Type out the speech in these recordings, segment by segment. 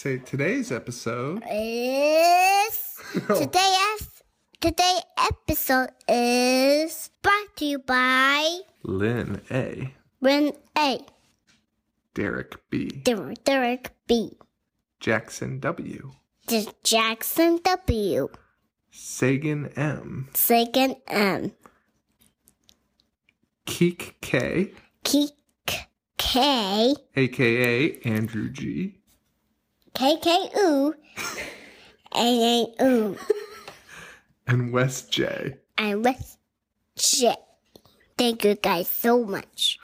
Say today's episode. is oh. today today episode is brought to you by Lynn A. Lynn A. Derek B. Derek, Derek B. Jackson W. J- Jackson W. Sagan M. Second M. Keek K. Keek K. aka Andrew G. K K U. A A U. And West J. And West J. Thank you guys so much.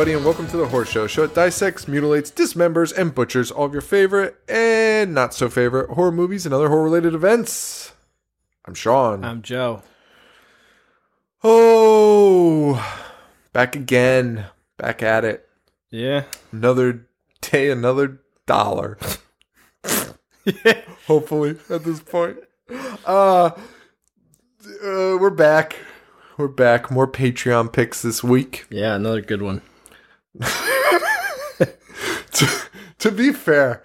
Everybody, and welcome to the Horror Show. Show that dissects, mutilates, dismembers, and butchers all of your favorite and not so favorite horror movies and other horror related events. I'm Sean. I'm Joe. oh, back again. Back at it. Yeah. Another day, another dollar. Hopefully, at this point. Uh, uh, we're back. We're back. More Patreon picks this week. Yeah, another good one. to, to be fair,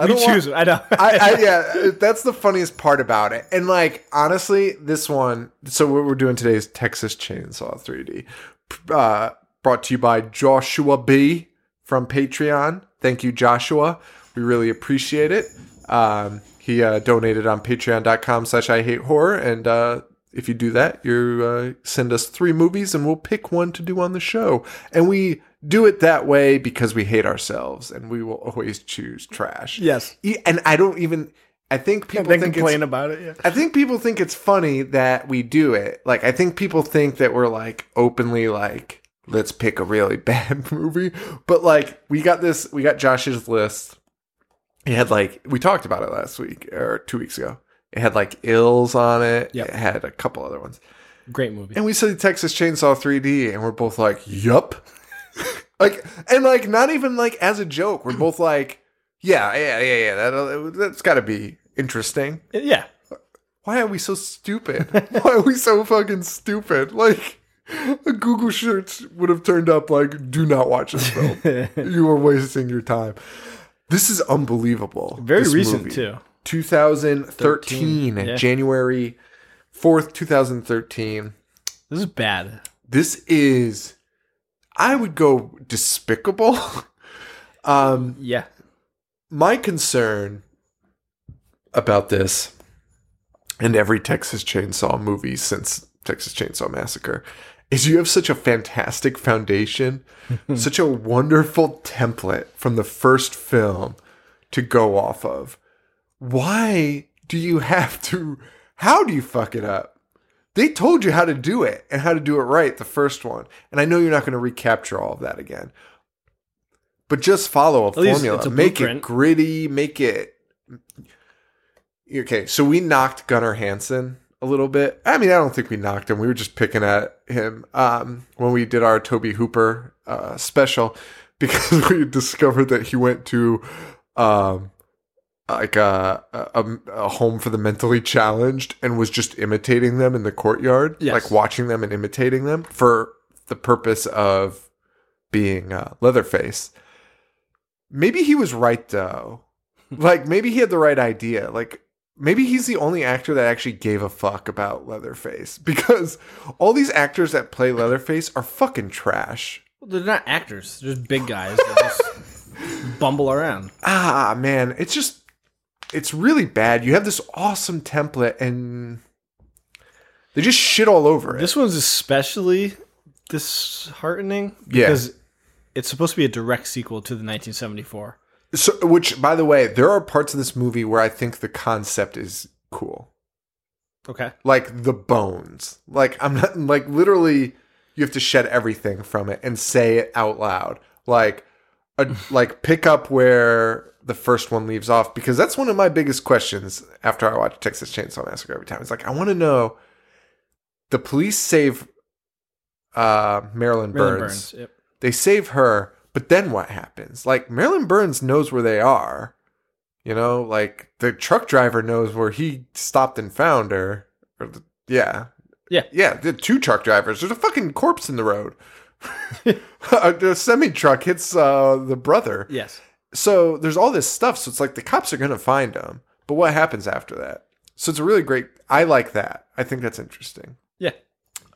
I We don't choose it. I know. I, I yeah, that's the funniest part about it. And like honestly, this one. So what we're doing today is Texas Chainsaw 3D, uh, brought to you by Joshua B from Patreon. Thank you, Joshua. We really appreciate it. Um, he uh, donated on Patreon.com/slash I Hate Horror, and uh, if you do that, you uh, send us three movies, and we'll pick one to do on the show. And we do it that way because we hate ourselves, and we will always choose trash. yes. And I don't even. I think people They think complain it's. about it. Yeah. I think people think it's funny that we do it. Like I think people think that we're like openly like let's pick a really bad movie, but like we got this. We got Josh's list. He had like we talked about it last week or two weeks ago. It had like ills on it. Yep. It had a couple other ones. Great movie. And we said Texas Chainsaw 3D, and we're both like, "Yup." Like, and like, not even like as a joke. We're both like, "Yeah, yeah, yeah, yeah. That uh, that's got to be interesting." yeah. Why are we so stupid? Why are we so fucking stupid? Like, a Google search would have turned up like, "Do not watch this film. you are wasting your time." This is unbelievable. Very recent movie. too. 2013, yeah. January 4th, 2013 This is bad. this is i would go despicable. Um Yeah. my concern about this and every texas chainsaw movie since texas chainsaw massacre is you have such a fantastic foundation such a wonderful template from the first film to go off of. Why do you have to how do you fuck it up they told you how to do it and how to do it right the first one. And i know you're not going to recapture all of that again. But just follow a least formula. a make it gritty make it okay so we knocked gunnar hansen a little bit. I mean i don't think we knocked him. We were just picking at him um, when we did our tobe hooper uh, special because we discovered that he went to um, like a, a a home for the mentally challenged and was just imitating them in the courtyard, Yes. like watching them and imitating them for the purpose of being uh, Leatherface. Maybe he was right though. like maybe he had the right idea. Like maybe he's the only actor that actually gave a fuck about Leatherface because all these actors that play Leatherface are fucking trash. Well, they're not actors. They're just big guys that just bumble around. Ah, man, it's just it's really bad. You have this awesome template and they just shit all over it. This one's especially disheartening Yeah. because it's supposed to be a direct sequel to the 1974. So, which, by the way, there are parts of this movie where I think the concept is cool. Okay. Like the bones. Like I'm not like literally. You have to shed everything from it and say it out loud. Like, a, like pick up where the first one leaves off because that's one of my biggest questions after I watch Texas Chainsaw Massacre every time. It's like I want to know. The police save uh, Marilyn, Marilyn Burns. Burns. Yep. They save her, but then what happens? Like Marilyn Burns knows where they are. You know, like the truck driver knows where he stopped and found her. Or the, yeah. Yeah. Yeah, the two truck drivers. There's a fucking corpse in the road. the semi truck hits uh, the brother. Yes. So there's all this stuff. So it's like the cops are going to find him. But what happens after that? So it's a really great. I like that. I think that's interesting. Yeah.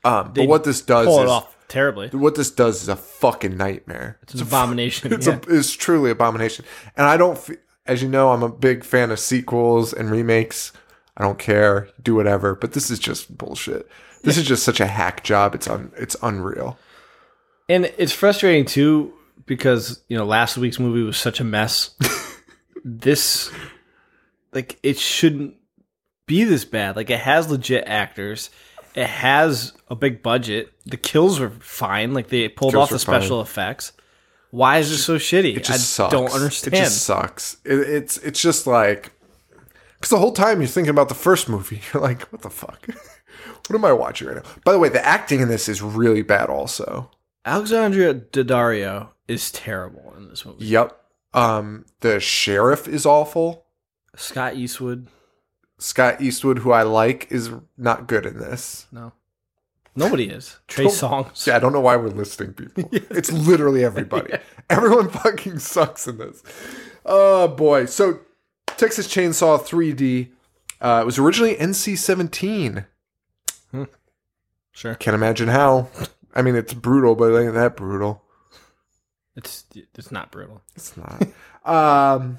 Um, but They what this does Pull is it off terribly. what this does is a fucking nightmare. It's an abomination. It's yeah. a, it's truly abomination. And I don't, f- as you know, I'm a big fan of sequels and remakes. I don't care, do whatever. But this is just bullshit. This is just such a hack job. It's un, it's unreal. And it's frustrating too because you know last week's movie was such a mess. this, like, it shouldn't be this bad. Like, it has legit actors. It has a big budget. The kills were fine. Like they pulled Kills off the special effects. Why is it so shitty? It just I sucks. don't understand. It just sucks. It, it's it's just like because the whole time you're thinking about the first movie, you're like, what the fuck? what am I watching right now? By the way, the acting in this is really bad. Also, Alexandra Daddario is terrible in this movie. yep. Um, the sheriff is awful. Scott Eastwood, Scott Eastwood, who I like, is not good in this. no, nobody is. Trey Songz. Yeah, I don't know why we're listing people. It's literally everybody. Everyone fucking sucks in this. Oh boy. So Texas Chainsaw 3D. Uh, it was originally NC 17. Sure, Can't imagine how. I mean, it's brutal, but it ain't that brutal. It's it's not brutal. It's not. um,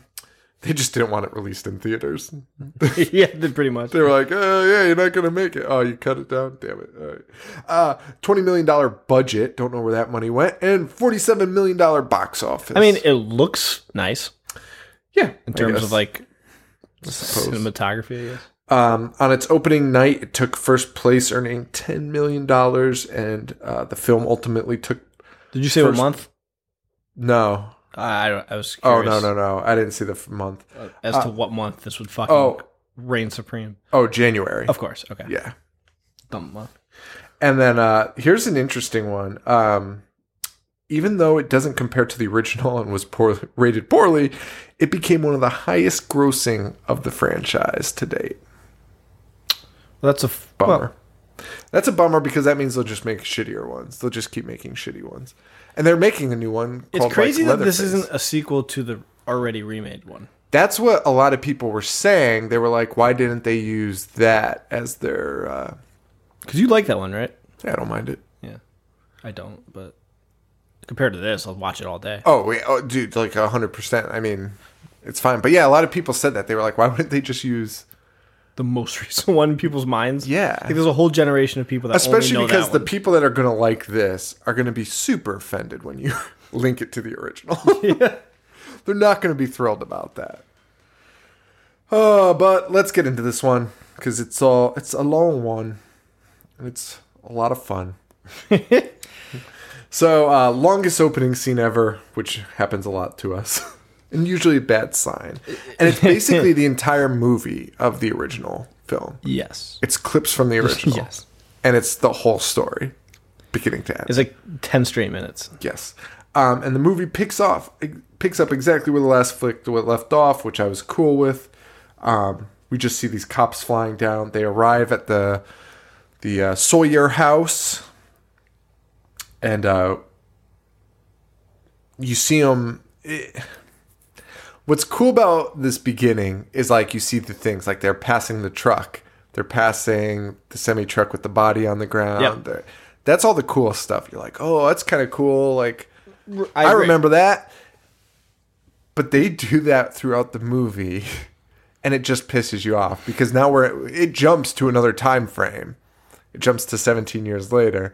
they just didn't want it released in theaters. yeah, they pretty much. They were like, oh, yeah, you're not going to make it. Oh, you cut it down? Damn it. All right. Uh, $20 million budget. Don't know where that money went. And $47 million box office. I mean, it looks nice yeah. in terms of like cinematography. I guess. Um, on its opening night, it took first place, earning $10 million. And uh, the film ultimately took. Did you say First- what month? No. I, I, don't- I was Oh, curious no, no, no. I didn't see the f- month. as to what month this would fucking Oh. reign supreme. Oh, January. Of course. Okay. Yeah. Dumb month. And then uh, here's an interesting one. Um, even though it doesn't compare to the original and was poor, rated poorly, it became one of the highest grossing of the franchise to date. Well, that's a f- Bummer. well, That's a bummer because that means they'll just make shittier ones. They'll just keep making shitty ones. And they're making a new one. it's called, crazy like, that this Leatherface. isn't a sequel to the already remade one. That's what a lot of people were saying. They were like, "Why didn't they use that as their?" Uh, Because you like that one, right? yeah, I don't mind it. Yeah. I don't, but compared to this, I'll watch it all day. Oh, wait, oh dude, like hundred percent. I mean, it's fine. But yeah, a lot of people said that they were like, "Why wouldn't they just use?" The most recent one in people's minds. Yeah. I think there's a whole generation of people that Especially because that the people that are going to like this are going to be super offended when you link it to the original. yeah. They're not going to be thrilled about that. Oh, but let's get into this one because it's all it's a long one. and It's a lot of fun. so, uh, longest opening scene ever, which happens a lot to us, and usually a bad sign. And it's basically the entire movie of the original film. yes. It's clips from the original. Yes. And it's the whole story, beginning to end. It's like 10 straight minutes. yes. Um, and the movie picks off, it picks up exactly where the last flick what left off, which I was cool with. Um, we just see these cops flying down. They arrive at the the uh, Sawyer house, and uh, you see them. What's cool about this beginning is like you see the things like they're passing the truck, they're passing the semi truck with the body on the ground. Yep. That's all the cool stuff. You're like, oh, that's kind of cool. Like, I, agree. remember that. But they do that throughout the movie. and it just pisses you off because now we're it jumps to another time frame. It jumps to 17 years later,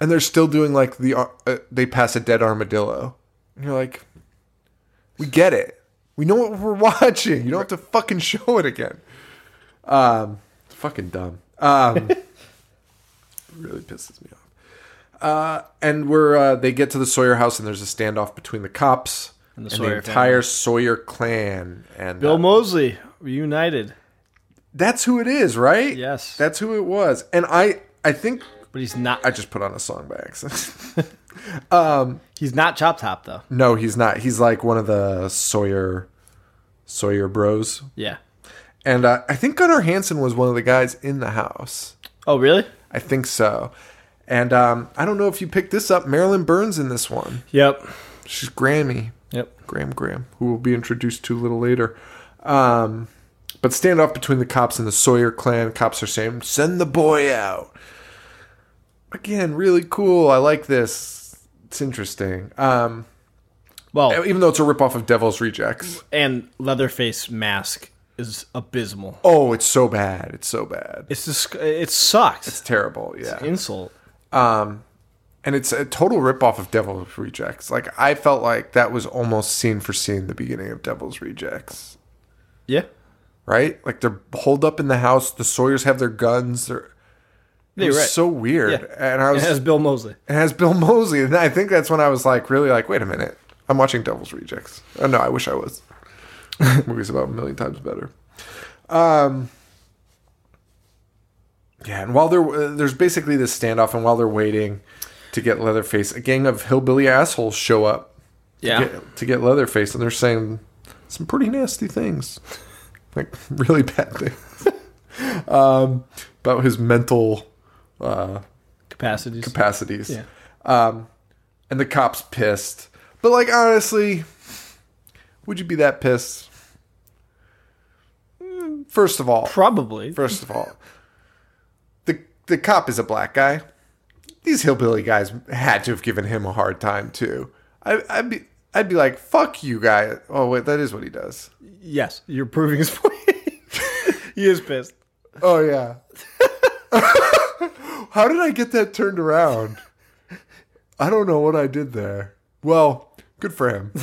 and they're still doing like the uh, they pass a dead armadillo, and you're like, we get it, we know what we're watching. You don't have to fucking show it again. Um, it's fucking dumb. Um, really pisses me off. Uh, and we're uh, they get to the Sawyer house, and there's a standoff between the cops and the the, Sawyer entire Sawyer clan. And Bill uh, Moseley reunited, that's who it is, right? Yes. that's who it was. And I, I think but he's not. I just put on a song by accident. he's not Chop Top though. no, he's not. He's like one of the Sawyer, Sawyer Bros. Yeah. And uh, I think Gunnar Hansen was one of the guys in the house. Oh really? I think so. And um, I don't know if you picked this up. Marilyn Burns in this one. Yep. She's Grammy. Yep. Graham Graham, who will be introduced to a little later. Um, but standoff between the cops and the Sawyer clan. Cops are saying, "Send the boy out." Again, really cool. I like this. It's interesting. Um, Well, even though it's a ripoff of Devil's Rejects. and Leatherface mask is abysmal. Oh, it's so bad. It's so bad. It's just it sucks. It's terrible. Yeah. insult. Um, and it's a total ripoff of Devil's Rejects. Like I felt like that was almost scene for scene the beginning of Devil's Rejects. Yeah. Right? Like they're holed up in the house. The Sawyers have their guns. They're it was right. so weird. Yeah. And I was It has Bill Moseley. it has Bill Moseley, and I think that's when I was like, really like, wait a minute, I'm watching Devil's Rejects. Oh no, I wish I was. Movie's about a million times better. Um, yeah, and while they're uh, there's basically this standoff, and while they're waiting to get Leatherface, a gang of hillbilly assholes show up Yeah. to get, to get Leatherface, and they're saying some pretty nasty things, like really bad things, um, about his mental uh, Capacities. capacities. Yeah. Um, and the cops pissed. But like honestly, would you be that pissed? First of all, Probably. first of all, the the cop is a black guy. These hillbilly guys had to have given him a hard time too. I, I'd be I'd be like, "Fuck you, guy." Oh wait, that is what he does. yes, you're proving his point. he is pissed. Oh yeah. How did I get that turned around? I don't know what I did there. Well, good for him.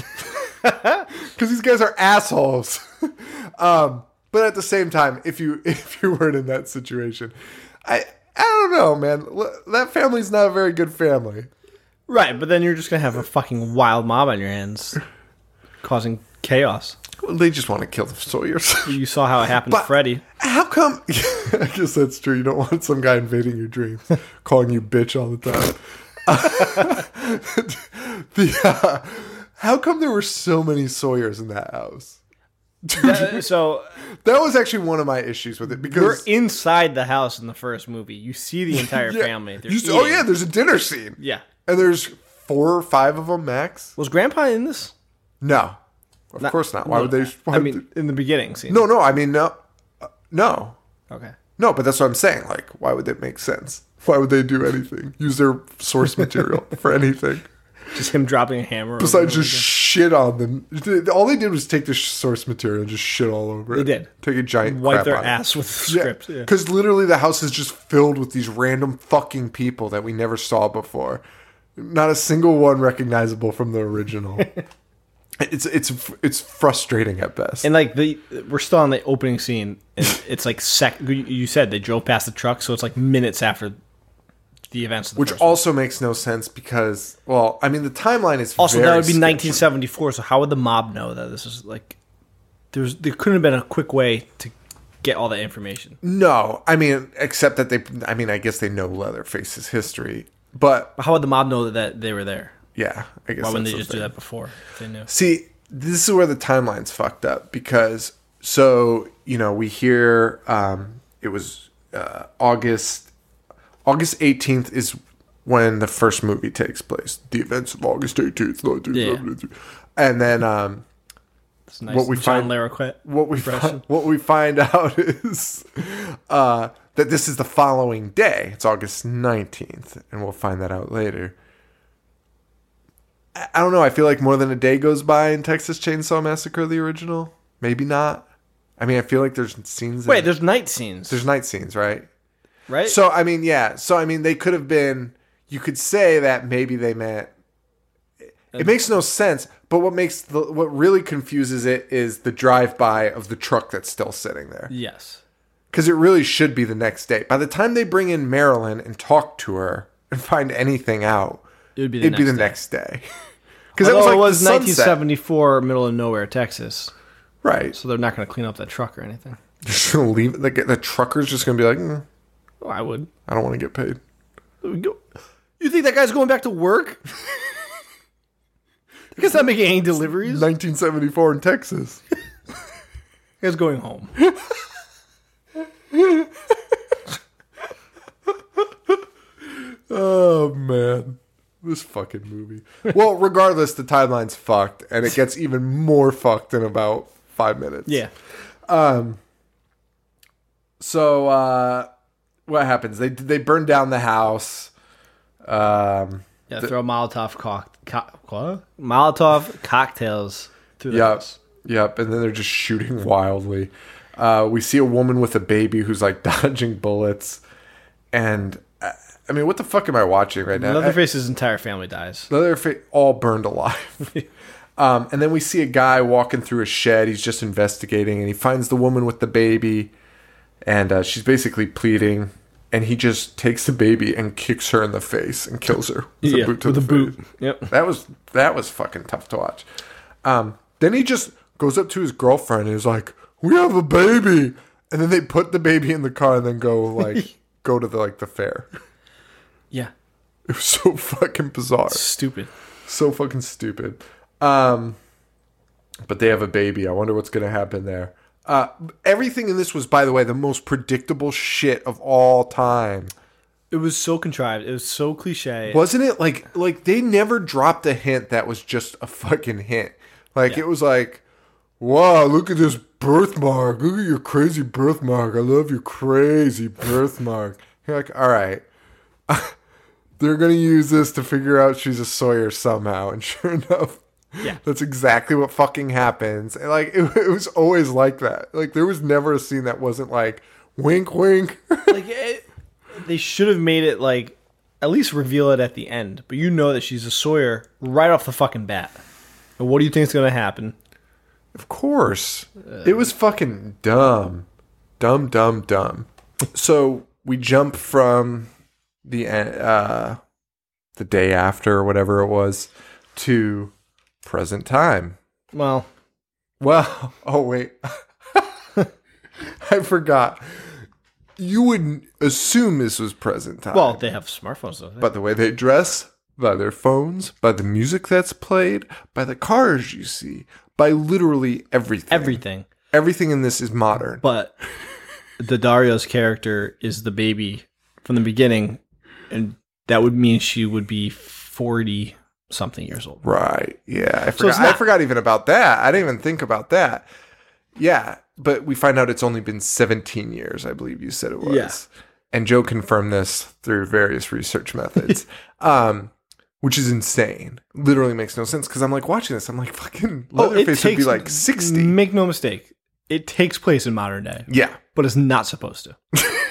Because these guys are assholes. um, but at the same time, if you if you weren't in that situation, I I don't know, man. L- That family's not a very good family. Right, but then you're just gonna have a fucking wild mob on your hands, causing chaos. They just want to kill the Sawyers. You saw how it happened But- to Freddy. How come? I guess that's true. You don't want some guy invading your dreams, calling you bitch all the time. the uh, how come there were so many Sawyers in that house? Uh, so That was actually one of my issues with it because we're because inside the house in the first movie. You see the entire Yeah, family. They're you oh yeah, there's a dinner scene, yeah. and there's four or five of them max. Was Grandpa in this? No, of course not. Why would they? Why I would mean, in the beginning scene. no, no. I mean, no, no, Okay. no. But that's what I'm saying. Like, why would that make sense? Why would they do anything? Use their source material for anything? Just him dropping a hammer. Besides just shit on them. All they did was take the source material and just shit all over it. They did. Take a giant wipe their on it. ass with the script. Yeah. Because literally the house is just filled with these random fucking people that we never saw before. Not a single one recognizable from the original. it's it's it's frustrating at best. And like the we're still on the opening scene. And it's like sec. you- said they drove past the truck, so it's like minutes after the events. Of the which first one. also makes no sense because, well, I mean, the timeline is also that would be sketchy. 1974. So how would the mob know that this is like? There's there couldn't have been a quick way to get all that information. No, I mean, except that they, I mean, I guess they know Leatherface's history, but But how would the mob know that they were there? Yeah, I guess Why wouldn't they the just do that before? They knew. See, this is where the timeline's fucked up because so you know we hear um, it was uh, August August eighteenth is when the first movie takes place. The events of August eighteenth, and then um, nice. What we John find- Larroquette. what we find, what we find out is uh, that this is the following day. It's August nineteenth, and we'll find that out later. I don't know. I feel like more than a day goes by in Texas Chainsaw Massacre, the original. Maybe not. I mean, I feel like there's scenes. Wait, there's night scenes, there's night scenes, right? right? So I mean, yeah. So I mean, they could have been. You could say that maybe they meant. It makes no sense, but what makes the what really confuses it is the drive by of the truck that's still sitting there. yes. Because it really should be the next day. By the time they bring in Marilyn and talk to her and find anything out, It would be the it'd next be the day. next day. Because it was like it was 1974, middle of nowhere, Texas. right? So they're not going to clean up that truck or anything. Just gonna leave. The, the trucker's just gonna be like, "Mm, Oh, I would. I don't want to get paid. You think that guy's going back to work? Because not making any deliveries. 1974 in Texas. He's going home. Oh man. This fucking movie. Well, regardless, the timeline's fucked, and it gets even more fucked in about five minutes. Yeah. So uh what happens? They they burn down the house. Um Yeah, throw Molotov cock, co-? Molotov cocktails through the Yep. house. Yep. And then they're just shooting wildly. Uh, we see a woman with a baby who's like dodging bullets. And I mean, what the fuck am I watching right now? I- Leatherface's entire family dies. Leatherface all burned alive. um, and then we see a guy walking through a shed. He's just investigating, and he finds the woman with the baby, and uh, she's basically pleading. And he just takes the baby and kicks her in the face and kills her with yeah, a boot to with the boot. face. Yep. That was that was fucking tough to watch. Um, then he just goes up to his girlfriend and is like, "We have a baby," and then they put the baby in the car and then go like go to the like the fair. Yeah. It was so fucking bizarre, Stupid. so fucking stupid. Um, but they have a baby. I wonder what's gonna happen there. Uh, everything in this was, by the way, the most predictable shit of all time. It was so contrived. It was so cliche. Wasn't it like like they never dropped a hint that was just a fucking hint. Like Yeah. it was like, wow, look at this birthmark. Look at your crazy birthmark. I love your crazy birthmark. You're like, all right. They're gonna use this to figure out she's a Sawyer somehow, and sure enough, Yeah. that's exactly what fucking happens. And like it, it was always like that. Like there was never a scene that wasn't like wink, wink. like it, they should have made it like at least reveal it at the end. But you know that she's a Sawyer right off the fucking bat. And what do you think is going to happen? Of course. it was fucking dumb. Dumb, dumb, dumb. So we jump from the uh the day after or whatever it was to present time. Well, Well, oh wait. I forgot. You wouldn't assume this was present time. well, they have smartphones though. by the way they dress, by their phones, by the music that's played, by the cars you see, by literally everything. Everything. Everything in this is modern. But the Dario's character is the baby from the beginning, and that would mean she would be forty something years old. Right. Yeah. I forgot. I not- forgot even about that. I didn't even think about that. Yeah. But we find out it's only been 17 years, I believe you said it was. Yeah. And Joe confirmed this through various research methods, um, which is insane. Literally makes no sense because I'm like watching this. I'm like, fucking Leatherface would be like 60. Make no mistake, it takes place in modern day, yeah. but it's not supposed to.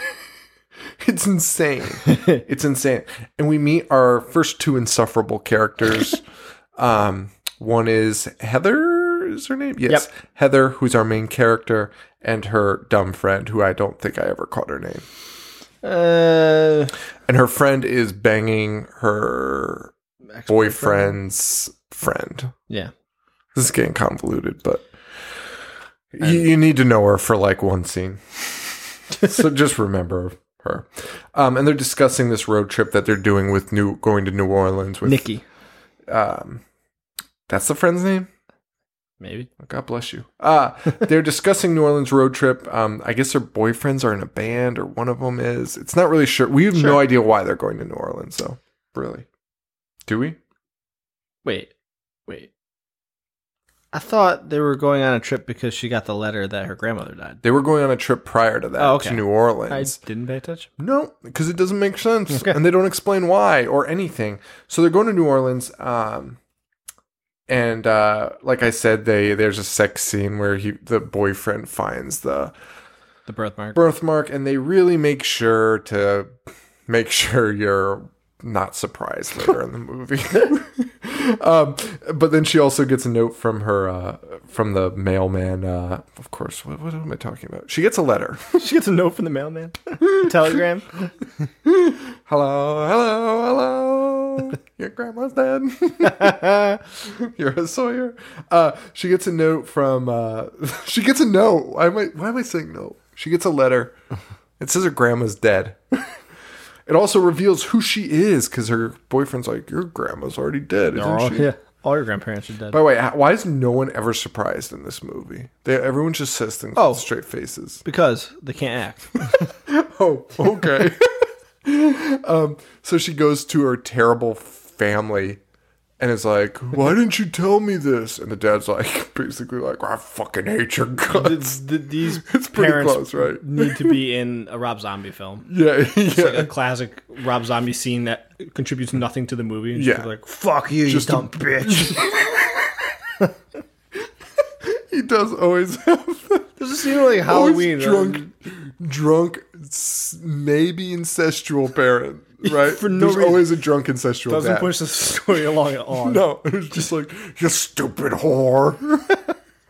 It's insane. it's insane. And we meet our first two insufferable characters. um, one is Heather, is her name? Yes. Yep. Heather, who's our main character, and her dumb friend, who I don't think I ever caught her name. Uh, And her friend is banging her boyfriend's friend. yeah. This is getting convoluted, but you, you need to know her for like one scene. so just remember her. Um, and they're discussing this road trip that they're doing with new going to New Orleans with Nikki, Um, that's the friend's name. maybe. God bless you. Uh, they're discussing New Orleans road trip. Um, I guess their boyfriends are in a band, or one of them is. It's not really sure. We have no idea why they're going to New Orleans, though. Really, do we? Wait, wait. I thought they were going on a trip because she got the letter that her grandmother died. They were going on a trip prior to that Oh, okay. to New Orleans. I didn't pay attention. No, because it doesn't make sense, Okay. and they don't explain why or anything. So they're going to New Orleans. Um, and uh, like I said, they there's a sex scene where he the boyfriend finds the The birthmark. birthmark, and they really make sure to make sure you're not surprised later in the movie. um, but then she also gets a note from her uh, from the mailman. Uh, of course, what, what am I talking about? She gets a letter. she gets a note from the mailman. Telegram. hello, hello, hello. Your grandma's dead. You're a Sawyer. Uh, she gets a note from. Uh, she gets a note. Why am I? Why am I saying no? She gets a letter. It says her grandma's dead. It also reveals who she is because her boyfriend's like, "Your grandma's already dead, isn't Oh, she?" yeah. All your grandparents are dead. By the way, why is no one ever surprised in this movie? They, everyone just says things Oh. with straight faces. because they can't act. Oh, okay. um, so she goes to her terrible family and it's like, "Why didn't you tell me this?" And the dad's like, basically like, "I fucking hate your guts." Th- th- these It's pretty parents close, right? need to be in a Rob Zombie film. Yeah, Like a classic Rob Zombie scene that contributes nothing to the movie. And Yeah. like, fuck you, Just you a- dumb bitch. he does always have There's a scene like Halloween. drunk, drunk, maybe incestual parent, right? For no There's reason. always a drunk incestual doesn't dad. push the story along at all. No, it was just like, you stupid whore.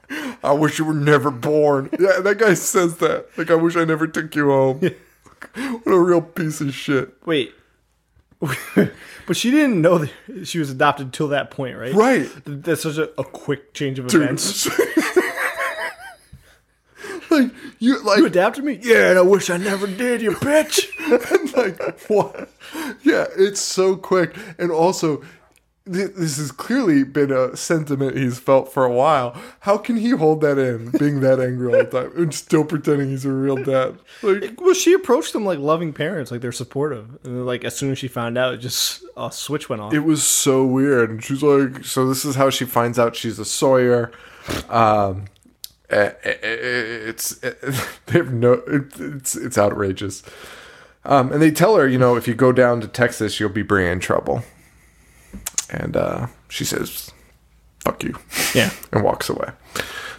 I wish you were never born. Yeah, that guy says that. Like, I wish I never took you home. what a real piece of shit. Wait. but she didn't know that she was adopted till that point, right? Right. That's such a, a quick change of Dude. events. Like, you, like, You adopted me? Yeah, and I wish I never did, you bitch. and like what? Yeah, it's so quick, and also. th- This has clearly been a sentiment he's felt for a while. How can he hold that in, being that angry all the time, and still pretending he's a real dad? Like, well, she approached them like loving parents, like they're supportive. And then, like as soon as she found out, it just a switch went off. it was so weird. And she's like, so this is how she finds out she's a Sawyer. Um, it's eh, they have no, it's it's outrageous. Um, and they tell her, you know, if you go down to Texas, you'll be bringing trouble. And uh, she says, "Fuck you," yeah. and walks away.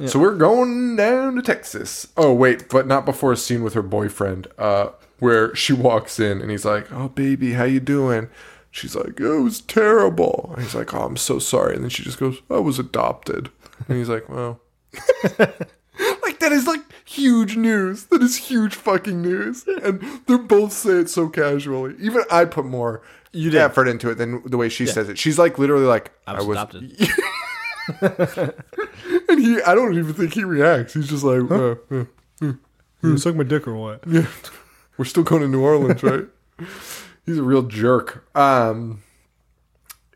So we're going down to Texas. Oh wait, but not before a scene with her boyfriend, uh, where she walks in and he's like, "Oh baby, how you doing?" She's like, "It was terrible." And he's like, "Oh, I'm so sorry." And then she just goes, "I was adopted." And he's like, "Well." like that is like huge news. That is huge fucking news. And they both say it so casually. Even I put more You did. effort into it than the way she says it. She's like literally like I was, adopted. and he, I don't even think he reacts. He's just like, uh, uh, You suck my dick or what? yeah, we're still going to New Orleans, right? He's a real jerk. Um,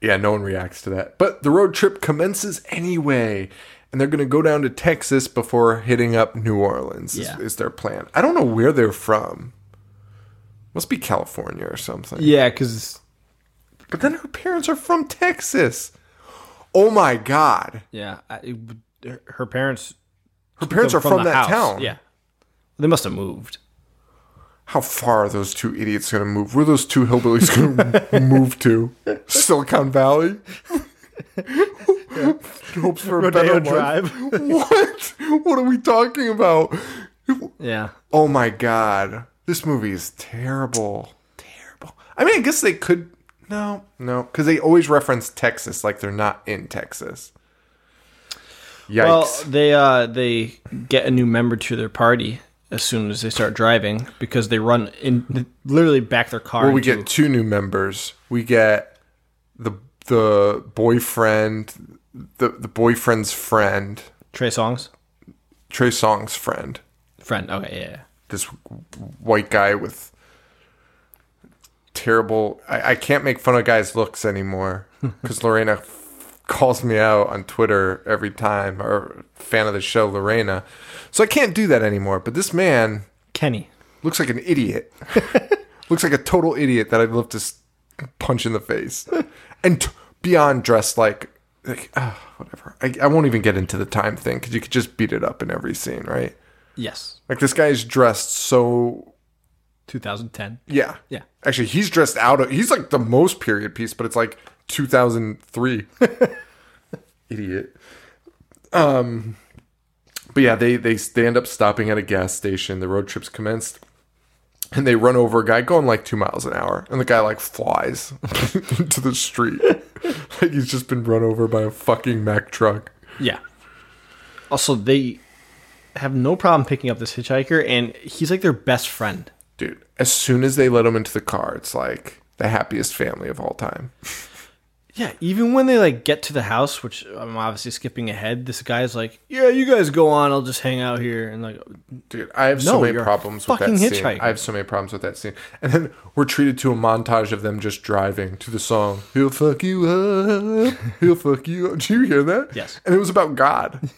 yeah, no one reacts to that. But the road trip commences anyway, and they're going to go down to Texas before hitting up New Orleans. Is, Yeah. is their plan? I don't know where they're from. Must be California or something. Yeah, because But then her parents are from Texas. Oh my god, yeah, I, her parents. her parents are from, the that house. town. Yeah, they must have moved. How far are those two idiots going to move? Where are those two hillbillies going to move to? Silicon Valley? Hopes for a Rodeo better. Drive. What? What are we talking about? yeah, Oh my god. This movie is terrible. Terrible. I mean, I guess they could. No, no. Because they always reference Texas like they're not in Texas. Yikes. Well, they uh they get a new member to their party as soon as they start driving because they run in literally back their car. Well, we into- get two new members. We get the the boyfriend, the the boyfriend's friend, Trey Songz Trey Songz's friend. friend. Okay, yeah. This white guy with terrible. I, I can't make fun of guys' looks anymore because Lorena f- calls me out on Twitter every time. Or fan of the show, Lorena. So I can't do that anymore. But this man Kenny. looks like an idiot. looks like a total idiot that I'd love to punch in the face. And t- beyond dressed like, like ah, whatever. I, I won't even get into the time thing because you could just beat it up in every scene, right? Yes, Like this guy's dressed so. 2010. Yeah. Yeah. Actually, he's dressed out of. He's like the most period piece, but it's like 2003. idiot. Um, but yeah, they they end up stopping at a gas station. The road trip's commenced, and they run over a guy going like two miles an hour, and the guy like flies into the street, like he's just been run over by a fucking Mack truck. Yeah. Also, they have no problem picking up this hitchhiker, and he's like their best friend. Dude, as soon as they let him into the car, it's like the happiest family of all time. Yeah, even when they like get to the house, which I'm obviously skipping ahead, this guy's like, "Yeah, you guys go on. I'll just hang out here." And like, Dude, I have so many problems with that scene. I have so many problems with that scene. And then we're treated to a montage of them just driving to the song. He'll fuck you up. He'll fuck you up. Did you hear that? Yes. And it was about God.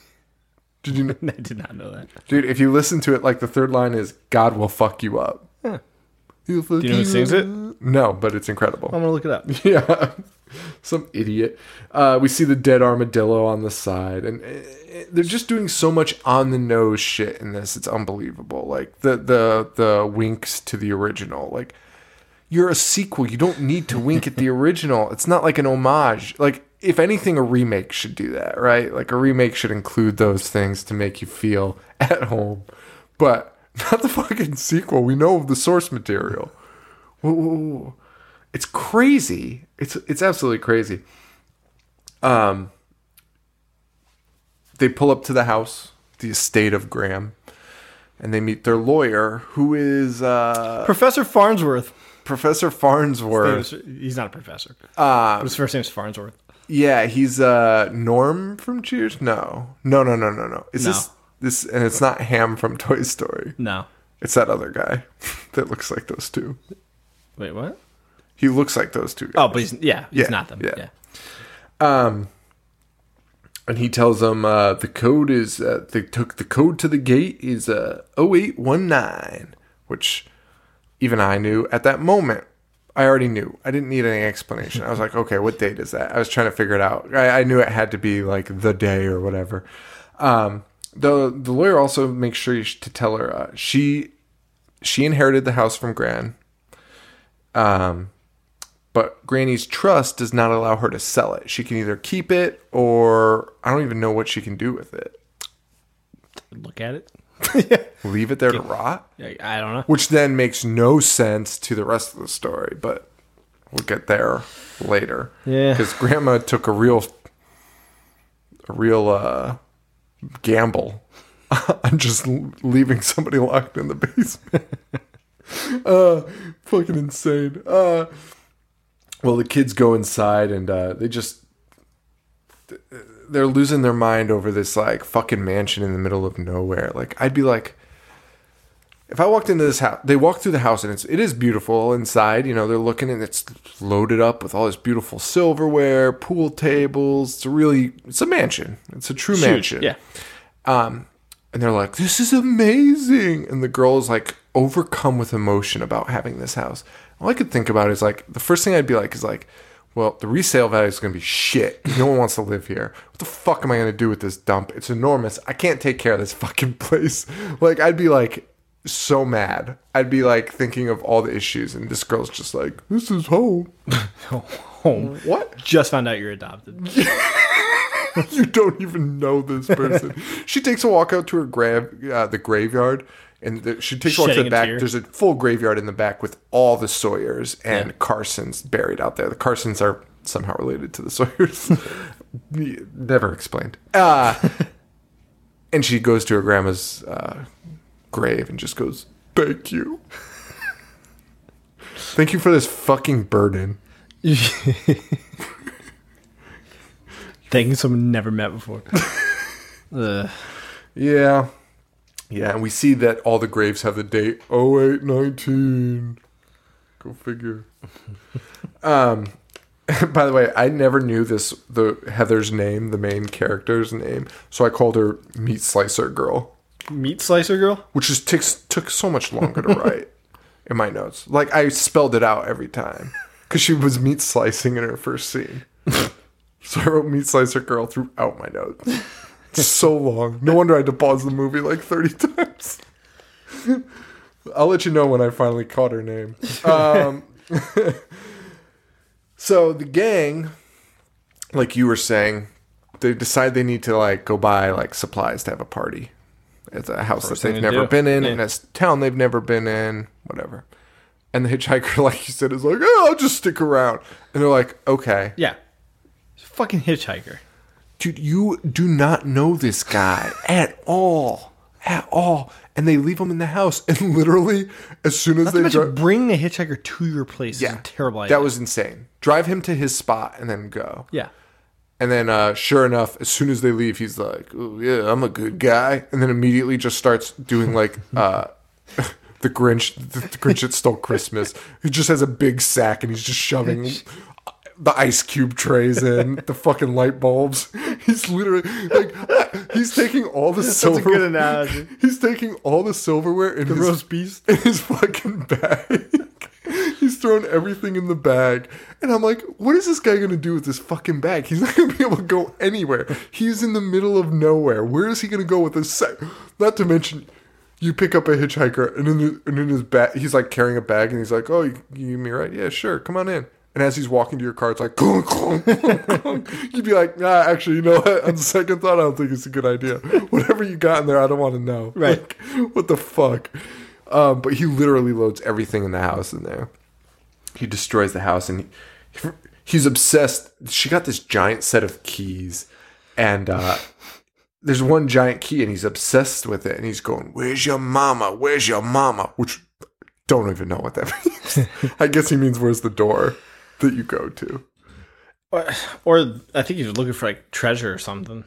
Did you know? I did not know that. Dude, if you listen to it, like the third line is God will fuck you up. Yeah. He'll fuck Do you know who sings it? No, but it's incredible. I'm gonna look it up. Yeah. Some idiot. Uh, we see the dead armadillo on the side, and uh, they're just doing so much on the nose shit in this. It's unbelievable. Like the the the winks to the original. Like you're a sequel. You don't need to wink at the original. It's not like an homage. Like if anything, a remake should do that, right? Like a remake should include those things to make you feel at home, but not the fucking sequel. We know of the source material. Whoa. It's crazy. It's it's absolutely crazy. Um, they pull up to the house, the estate of Graham, and they meet their lawyer, who is uh, Professor Farnsworth. Professor Farnsworth. He's not a professor. Uh, his first name is Farnsworth. Yeah, he's uh, Norm from Cheers. No, no, no, no, no, no. Is No. this this? And it's not Hamm from Toy Story. No. It's that other guy that looks like those two. Wait, what? He looks like those two. Guys. Oh, but he's yeah, he's Yeah, not them. yeah. Yeah. Um, and he tells them uh, the code is uh, they took the code to the gate is uh, 0819, which even I knew at that moment. I already knew. I didn't need any explanation. I was like, okay, what date is that? I was trying to figure it out. I, I knew it had to be like the day or whatever. Um, the the lawyer also makes sure to tell her uh, she she inherited the house from Gran. Um, but Granny's trust does not allow her to sell it. She can either keep it or I don't even know what she can do with it. Look at it. yeah. Leave it there to rot, Yeah, I don't know. which then makes no sense to the rest of the story, but we'll get there later. Yeah. Cuz grandma took a real a real uh gamble on just leaving somebody locked in the basement. uh fucking insane. Uh well the kids go inside and uh they just they're losing their mind over this like fucking mansion in the middle of nowhere. Like I'd be like if I walked into this house, they walk through the house and it's it is beautiful inside. You know, they're looking and it's loaded up with all this beautiful silverware, pool tables. It's a really it's a mansion. It's a true Huge. mansion. Yeah. Um, and they're like, "This is amazing," and the girl is like overcome with emotion about having this house. All I could think about is like the first thing I'd be like is like, "Well, the resale value is going to be shit. No one wants to live here. What the fuck am I going to do with this dump? It's enormous. I can't take care of this fucking place." Like I'd be like so mad. I'd be like thinking of all the issues, and this girl's just like, "This is home." Home. What? Just found out you're adopted. you don't even know this person. she takes a walk out to her grave, uh, the graveyard, and the, she takes a walk to the back. tear. There's a full graveyard in the back with all the Sawyers and Carsons buried out there. The Carsons are somehow related to the Sawyers. Never explained. Uh, and she goes to her grandma's uh, grave and just goes, "Thank you." Thank you for this fucking burden. Thinking someone never met before. Yeah. Yeah, and we see that all the graves have the date 0819. Go figure. um by the way, I never knew this the Heather's name, the main character's name, so I called her Meat Slicer Girl, Meat slicer girl? which just takes took so much longer to write in my notes. Like I spelled it out every time cuz she was meat slicing in her first scene. So I wrote Meat Slicer Girl throughout my notes. so long. No wonder I had to pause the movie like 30 times. I'll let you know when I finally caught her name. Um, so the gang, like you were saying, they decide they need to like go buy like supplies to have a party. It's a house First that they've never do. been in, Yeah. and it's a town they've never been in, whatever. And the hitchhiker, like you said, is like, oh, I'll just stick around. And they're like, okay. Yeah. Fucking hitchhiker. Dude, you do not know this guy at all. At all. And they leave him in the house. And literally, as soon as Not to they mention, dri- bring the hitchhiker to your place is yeah, a terrible idea. That was insane. Drive him to his spot and then go. yeah. And then, uh, sure enough, as soon as they leave, he's like, oh, yeah, I'm a good guy. And then immediately just starts doing like uh, the Grinch, the, the Grinch that stole Christmas. He just has a big sack and he's just shoving the ice cube trays in, the fucking light bulbs. He's literally like, he's taking all the That's a silver. good analogy. He's taking all the silverware in his roast beef? in his fucking bag. He's thrown everything in the bag. And I'm like, what is this guy going to do with this fucking bag? He's not going to be able to go anywhere. He's in the middle of nowhere. Where is he going to go with this sack? Not to mention, you pick up a hitchhiker and in, the, and in his bag, he's like carrying a bag and he's like, oh, you, you give me ride? Yeah, sure. Come on in. And as he's walking to your car, it's like, clunk, clunk, clunk, you'd be like, nah, actually, you know what? On second thought, I don't think it's a good idea. Whatever you got in there, I don't want to know. Right. Like, what the fuck? Um, but he literally loads everything in the house in there. He destroys the house and he, he's obsessed. She got this giant set of keys, and uh, there's one giant key, and he's obsessed with it. And he's going, "Where's your mama? Where's your mama?" Which don't even know what that means. I guess he means where's the door that you go to. Or, or I think he was looking for like treasure or something.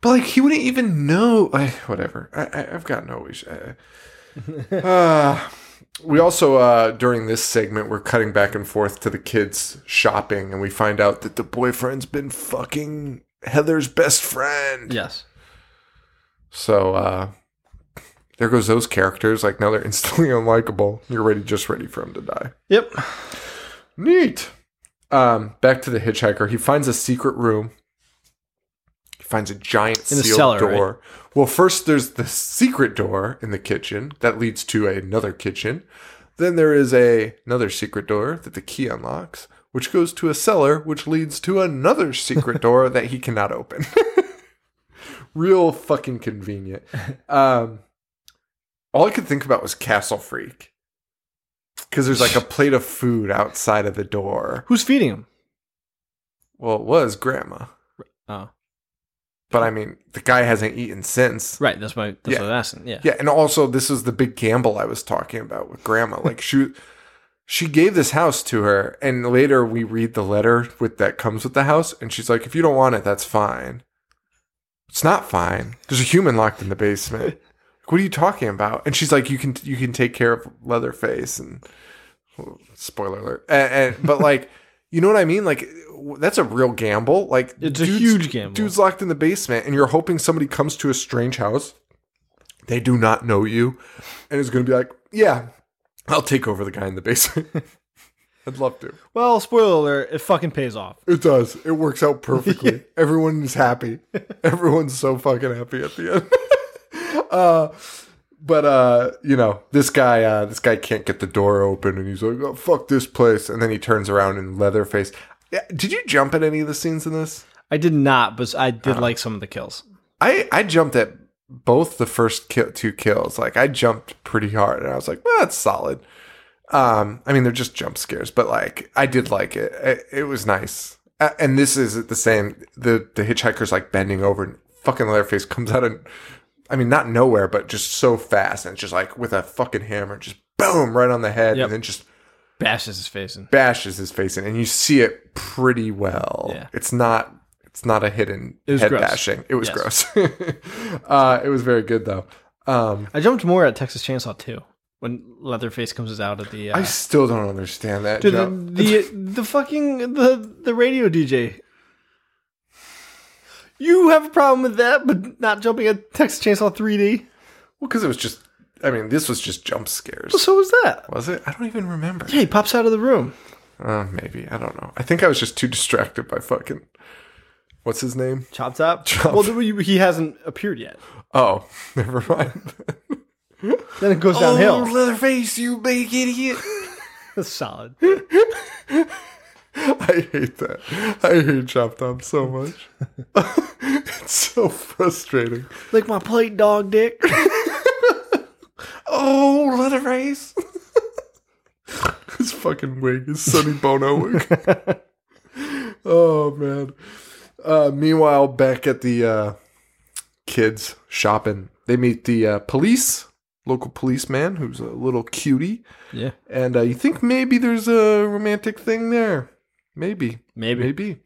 But like he wouldn't even know. I, whatever. I, I, I've got no issue. Uh, we also uh, during this segment we're cutting back and forth to the kids shopping, and we find out that the boyfriend's been fucking Heather's best friend. Yes. So uh, there goes those characters. Like now they're instantly unlikable. You're ready, just ready for him to die. Yep. Neat. Um, back to the hitchhiker. He finds a secret room. He finds a giant In sealed cellar, door. Well, first there's the secret door in the kitchen that leads to another kitchen. Then there is a another secret door that the key unlocks, which goes to a cellar, which leads to another secret door that he cannot open. Real fucking convenient. Um, all I could think about was Castle Freak. Because there's like a plate of food outside of the door. Who's feeding him? Well, it was grandma. Oh, But I mean, the guy hasn't eaten since. right. That's my. That's Yeah. what I'm asking. Yeah. Yeah, and also this is the big gamble I was talking about with grandma. Like she she gave this house to her and later we read the letter with that comes with the house and she's like if you don't want it that's fine. It's not fine. There's a human locked in the basement. What are you talking about? And she's like you can you can take care of Leatherface and well, spoiler alert. And, and but like you know what I mean? Like that's a real gamble. Like It's a huge gamble. Dude's locked in the basement, and you're hoping somebody comes to a strange house. They do not know you, and is going to be like, "Yeah, I'll take over the guy in the basement." I'd love to. Well, spoiler alert. It fucking pays off. It does. It works out perfectly. Everyone is happy. Everyone's so fucking happy at the end. uh, but uh, you know, this guy, uh, this guy can't get the door open, and he's like, "Oh fuck this place!" And then he turns around and Leatherface. Did you jump at any of the scenes in this? I did not, but I did like some of the kills. I I jumped at both the first kill, two kills. Like I jumped pretty hard, and I was like, well, "That's solid." Um, I mean, they're just jump scares, but like I did like it. It, it was nice. Uh, and this is the same. The the hitchhiker's like bending over, and fucking Leatherface comes out and I mean, not nowhere, but just so fast, and it's just like with a fucking hammer, just boom right on the head, Yep. and then just Bashes his face in. bashes his face in, and you see it pretty well. Yeah. It's not it's not a hidden It was head gross. bashing. It was Yes. gross. uh, it was very good though. Um, I jumped more at Texas Chainsaw 2 when Leatherface comes out at the. Uh, I still don't understand that. Dude, the, the the fucking the the radio DJ. You have a problem with that, but not jumping at Texas Chainsaw 3D. well, because it was just. I mean, this was just jump scares. So was that. Was it? I don't even remember. Yeah, he pops out of the room. Uh, maybe I don't know. I think I was just too distracted by fucking. What's his name? Chop top. Chop. Well, he hasn't appeared yet. Oh, never mind. Then it goes downhill. Oh, Leatherface, you big idiot! That's solid. I hate that. I hate Chop Top so much. it's so frustrating. Like my plate, dog dick. Oh, let it race. His fucking wig, his Sonny Bono wig. oh man. Uh, meanwhile, back at the uh, kids shopping, they meet the uh, police, local policeman, who's a little cutie, yeah, and uh, you think maybe there's a romantic thing there. Maybe, maybe. maybe.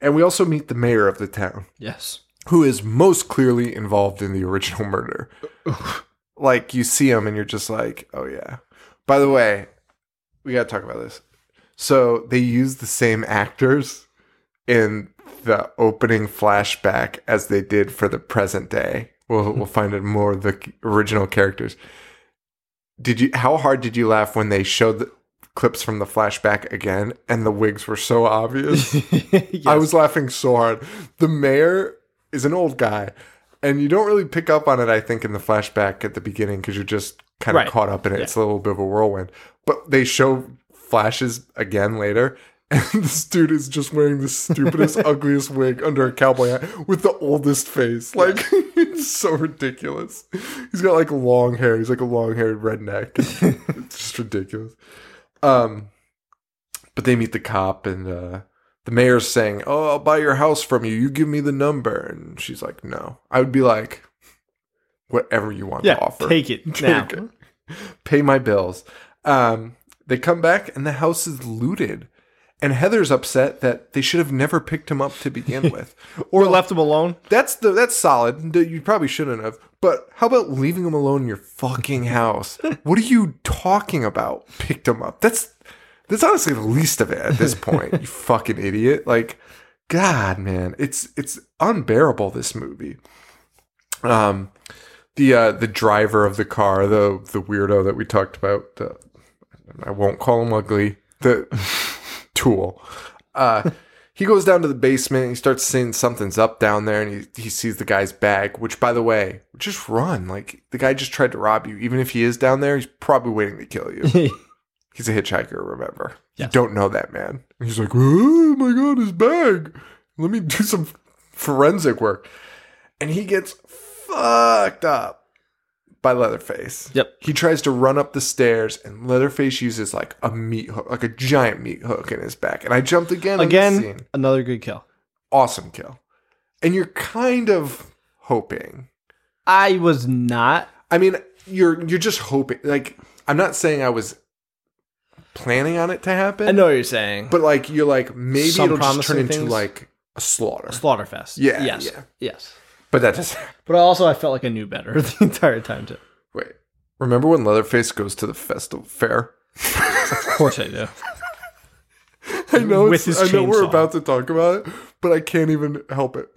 And we also meet the mayor of the town, Yes. who is most clearly involved in the original murder. like you see him and you're just like, oh yeah. By the way, we got to talk about this. So they use the same actors in the opening flashback as they did for the present day. We'll we'll find it more the original characters. Did you? How hard did you laugh when they showed the clips from the flashback again and the wigs were so obvious? I was laughing so hard. The mayor is an old guy, and you don't really pick up on it, I think, in the flashback at the beginning because you're just kind of Right. caught up in it. It's a little bit of a whirlwind. But they show flashes again later, and this dude is just wearing the stupidest, ugliest wig under a cowboy hat with the oldest face. Like, it's so ridiculous. He's got like long hair. He's like a long haired redneck. it's just ridiculous. Um, but they meet the cop and uh, the mayor's saying, "Oh, I'll buy your house from you. You give me the number." And she's like, "No." I would be like, "Whatever you want Yeah. to offer, Take it now. Take it. Pay my bills." Um, they come back and the house is looted. And Heather's upset that they should have never picked him up to begin with, Or left him alone. that's the that's solid. You probably shouldn't have. But how about leaving him alone in your fucking house? what are you talking about? Picked him up. That's that's honestly the least of it at this point. you fucking idiot. Like, God, man, it's it's unbearable. This movie. Um, the uh, the driver of the car, the the weirdo that we talked about. The, I won't call him ugly. The tool. Uh, he goes down to the basement. He starts seeing something's up down there, and he, he sees the guy's bag. Which, by the way, just run. Like the guy just tried to rob you. Even if he is down there, he's probably waiting to kill you. he's a hitchhiker. Remember, you don't know that man. And he's like, oh my god, his bag. Let me do some forensic work. And he gets fucked up by Leatherface. Yep. He tries to run up the stairs, and Leatherface uses like a meat hook, like a giant meat hook in his back. And I jumped again. Again, scene. another good kill. awesome kill. And you're kind of hoping. I was not. I mean, you're you're just hoping. Like, I'm not saying I was planning on it to happen. I know what you're saying. but like you're like maybe Some it'll just turn promising into like a slaughter. Slaughterfest. Yeah, Yes. yeah. Yes. But that doesn't. But also, I felt like I knew better the entire time too. Wait. Remember when Leatherface goes to the festival fair? Of course, I do. I know, With it's, his I know we're chainsaw. about to talk about it, but I can't even help it.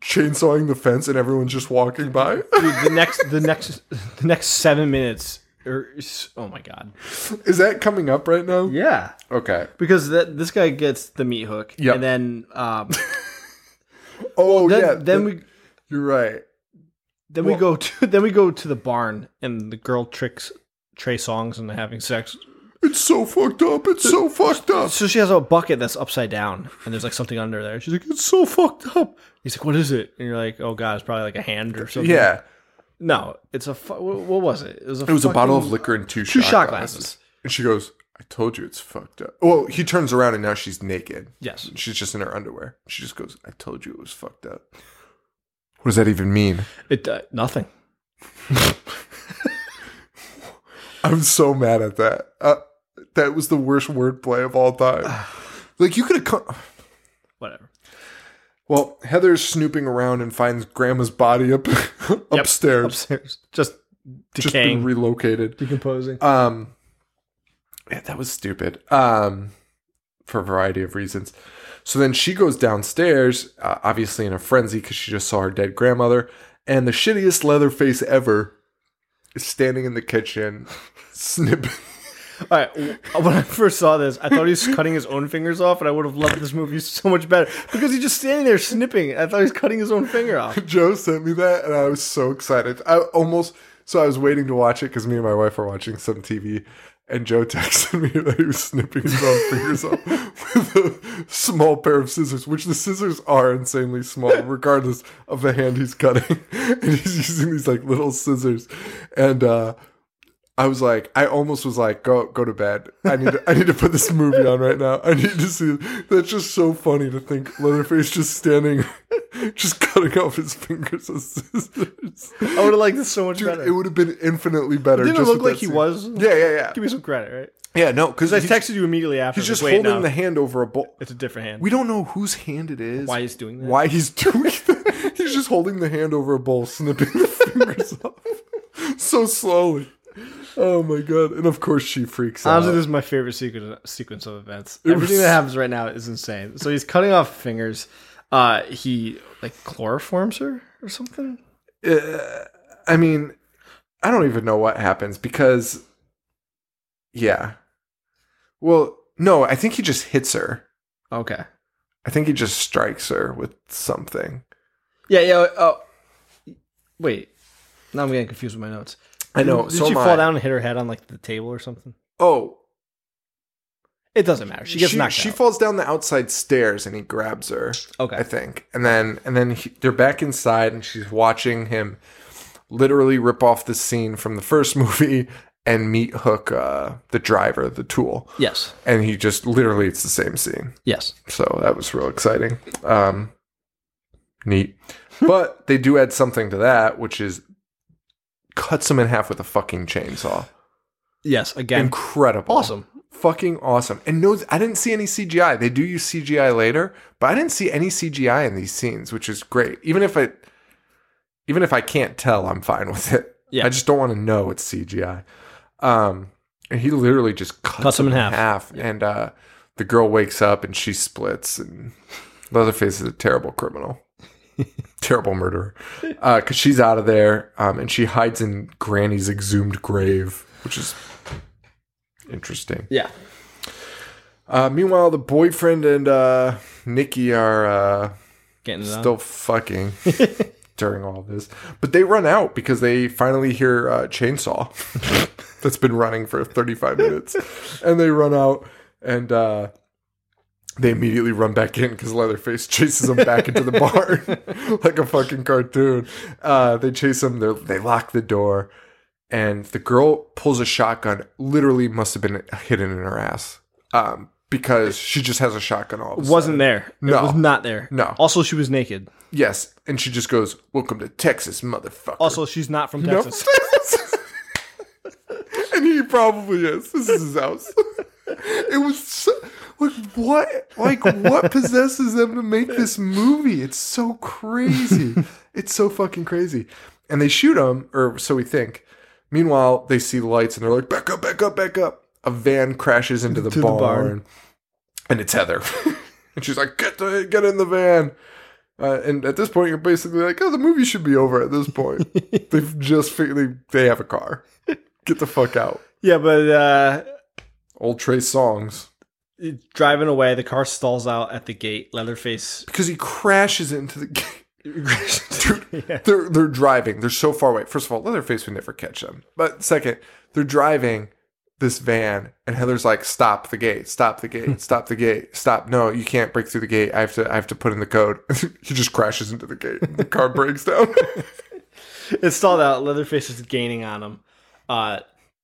Chainsawing the fence and everyone's just walking by. Dude, the next, the next, the next seven minutes. Are, oh my god. Is that coming up right now? Yeah. Okay. Because that this guy gets the meat hook, Yep. and then um, Oh then, yeah. then th- we You're right. then we go to then we go to the barn, and the girl tricks Trey Songz into having sex. It's so fucked up. It's so fucked up. So she has a bucket that's upside down, and there's like something under there. She's like, "It's so fucked up." He's like, "What is it?" And you're like, "Oh god, it's probably like a hand or something." Yeah. No, it's a. Fu- what what was it? It was a. It was a bottle of liquor and two, two shot, shot glasses. glasses. And she goes, I told you it's fucked up. Well, he turns around and now she's naked. Yes. She's just in her underwear. She just goes, I told you it was fucked up. What does that even mean? It uh, nothing. I'm so mad at that. Uh, that was the worst wordplay of all time. like, you could have come. Whatever. Well, Heather's snooping around and finds Grandma's body up upstairs. Upstairs, just Just decaying, been relocated. decomposing. Um, yeah, that was stupid. Um, for a variety of reasons. So then she goes downstairs, uh, obviously in a frenzy because she just saw her dead grandmother, and the shittiest Leatherface ever is standing in the kitchen, snipping. All right. When I first saw this, I thought he was cutting his own fingers off, and I would have loved this movie so much better because he's just standing there snipping. I thought he was cutting his own finger off. Joe sent me that, and I was so excited. I almost so I was waiting to watch it because me and my wife are watching some TV, And Joe texted me that he was snipping his own fingers off with a small pair of scissors, which the scissors are insanely small, regardless of the hand he's cutting. And he's using these like little scissors. And uh I was like, I almost was like, go go to bed. I need to, I need to put this movie on right now. I need to see. It. That's just so funny to think Leatherface just standing, just cutting off his fingers with scissors. I would have liked this so much Dude, better. it would have been infinitely better. Didn't it look like he scene. was? Yeah, yeah, yeah. Give me some credit, right? Yeah, no, because I texted you immediately after. he's just Wait, holding no. the hand over a bowl. It's a different hand. We don't know whose hand it is. Why he's doing that? Why he's doing that. He's just holding the hand over a bowl, snipping the fingers off so slowly. Oh my god! And of course she freaks Honestly, out. this is my favorite sequence sequence of events. It Everything was- that happens right now is insane. So he's cutting off fingers. Uh, he like chloroforms her or something. Uh, I mean, I don't even know what happens because, yeah. Well, no, I think he just hits her. Okay. I think he just strikes her with something. Yeah, yeah. Oh, wait. Now I'm getting confused with my notes. I know. Did so she fall I. down and hit her head on like the table or something? Oh, It doesn't matter. She gets she, knocked she out. falls down the outside stairs and he grabs her. Okay. I think, and then and then he, they're back inside and she's watching him literally rip off the scene from the first movie and meat hook, uh, the driver, the tool, yes. and he just literally it's the same scene. Yes. So that was real exciting. Um, neat. But they do add something to that, which is cuts him in half with a fucking chainsaw. Yes. Again. Incredible. awesome. Fucking awesome. And no, I didn't see any CGI. They do use CGI later, but I didn't see any CGI in these scenes, which is great. Even if it, even if I can't tell, I'm fine with it. Yeah. I just don't want to know it's CGI. Um, and he literally just cuts, Cuts him in half. half, and uh, the girl wakes up and she splits, and Leatherface is a terrible criminal. terrible murderer because she's out of there um, and she hides in granny's exhumed grave which is interesting Yeah. uh, meanwhile, the boyfriend and uh, Nikki are uh, Getting it on. still fucking during all this, but they run out because they finally hear uh, chainsaw that's been running for 35 minutes, and they run out and uh, they immediately run back in because Leatherface chases them back into the barn like a fucking cartoon. Uh, they chase them. They they lock the door. And the girl pulls a shotgun. Literally, must have been hidden in her ass, um, because she just has a shotgun all. Of Wasn't sudden. there. No. It was not there. No. Also, she was naked. Yes, and she just goes, "Welcome to Texas, motherfucker." Also, she's not from. Texas. and he probably is. This is his house. it was so, like what? Like what possesses them to make this movie? It's so crazy. it's so fucking crazy. And they shoot him, or so we think. Meanwhile, they see the lights and they're like, "Back up, back up, back up!" A van crashes into the, To the barn, barn. and it's Heather. and she's like, "Get the, get in the van." Uh, and at this point, you're basically like, "Oh, the movie should be over at this point." They've just figured they, they have a car. Get the fuck out. Yeah, but uh, Old Trey Songz. driving away, the car stalls out at the gate. Leatherface. Because he crashes into the gate. Dude, they're they're driving. They're so far away. First of all, Leatherface would never catch them. But second, they're driving this van, and Heather's like, "Stop the gate! Stop the gate! Stop the gate! Stop! No, you can't break through the gate. I have to. I have to put in the code." he just crashes into the gate. The car breaks down. It stalled out. Leatherface is gaining on him. Uh,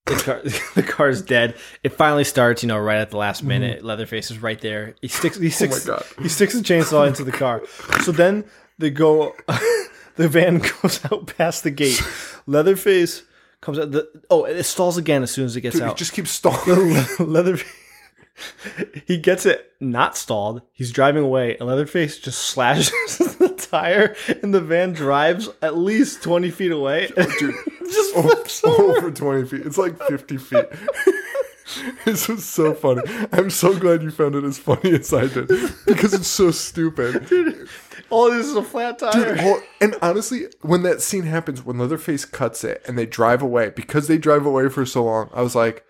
the car, the car's dead. It finally starts. You know, right at the last mm-hmm. minute. Leatherface is right there. He sticks. He oh sticks. God. He sticks the chainsaw into the car. So then they go. the van goes out past the gate. Leatherface comes out. The oh, it stalls again as soon as it gets Dude, out. just keeps stalling. Leather. he gets it not stalled. He's driving away, and Leatherface just slashes the tire, and the van drives at least twenty feet away. Dude, just flips over. over 20 feet. It's like 50 feet. this was so funny. I'm so glad you found it as funny as I did because it's so stupid. All this is a flat tire. Dude, and honestly, when that scene happens, when Leatherface cuts it and they drive away, because they drive away for so long, I was like,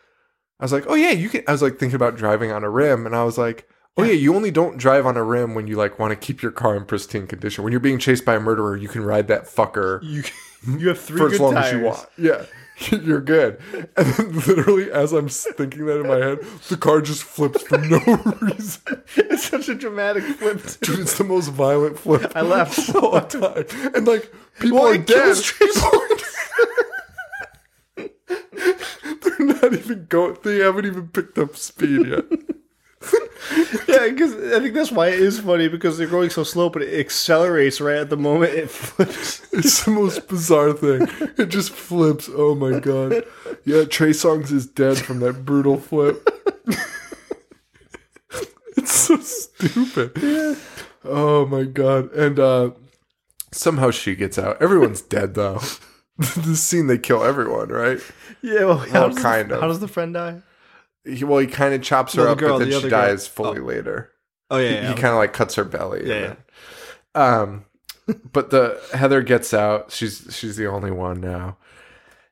I was like, oh yeah, you can. I was like thinking about driving on a rim, and I was like, oh yeah, you only don't drive on a rim when you like want to keep your car in pristine condition. When you're being chased by a murderer, you can ride that fucker you, you have three for good as long tires. as you want. Yeah. You're good. And then literally, as I'm thinking that in my head, the car just flips for no reason. It's such a dramatic flip. Dude, it's the most violent flip. I laughed all time. And like people Well, are dead. They're not even going. They haven't even picked up speed yet. Yeah, because I think that's why it is funny because they're going so slow, but it accelerates right at the moment it flips. It's the most bizarre thing. It just flips. Oh my god. Yeah, Trey Songz is dead from that brutal flip. it's so stupid. Oh my god. And uh somehow she gets out. Everyone's dead though. this scene they kill everyone, right? Yeah, well, how, Well, kind the, of. how does the friend die? He, well, he kind of chops her No, the up, girl, but then the she other girl. dies fully later. Oh yeah, He, yeah. kind of like cuts her belly. Yeah, then- Um, but the Heather gets out. She's she's the only one now,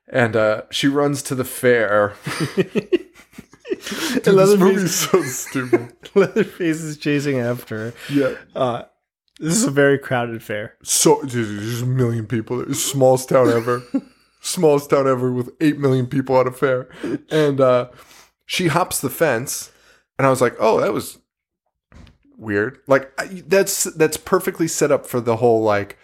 and uh, she runs to the fair. Dude, this Leatherface- movie's so stupid. Leatherface is chasing after her. Yeah, Uh, this is a very crowded fair. so there's a million people. there. Smallest town ever. Smallest town ever with eight million people at a fair, and uh, she hops the fence, and I was like, oh, that was weird. Like I- that's that's perfectly set up for the whole like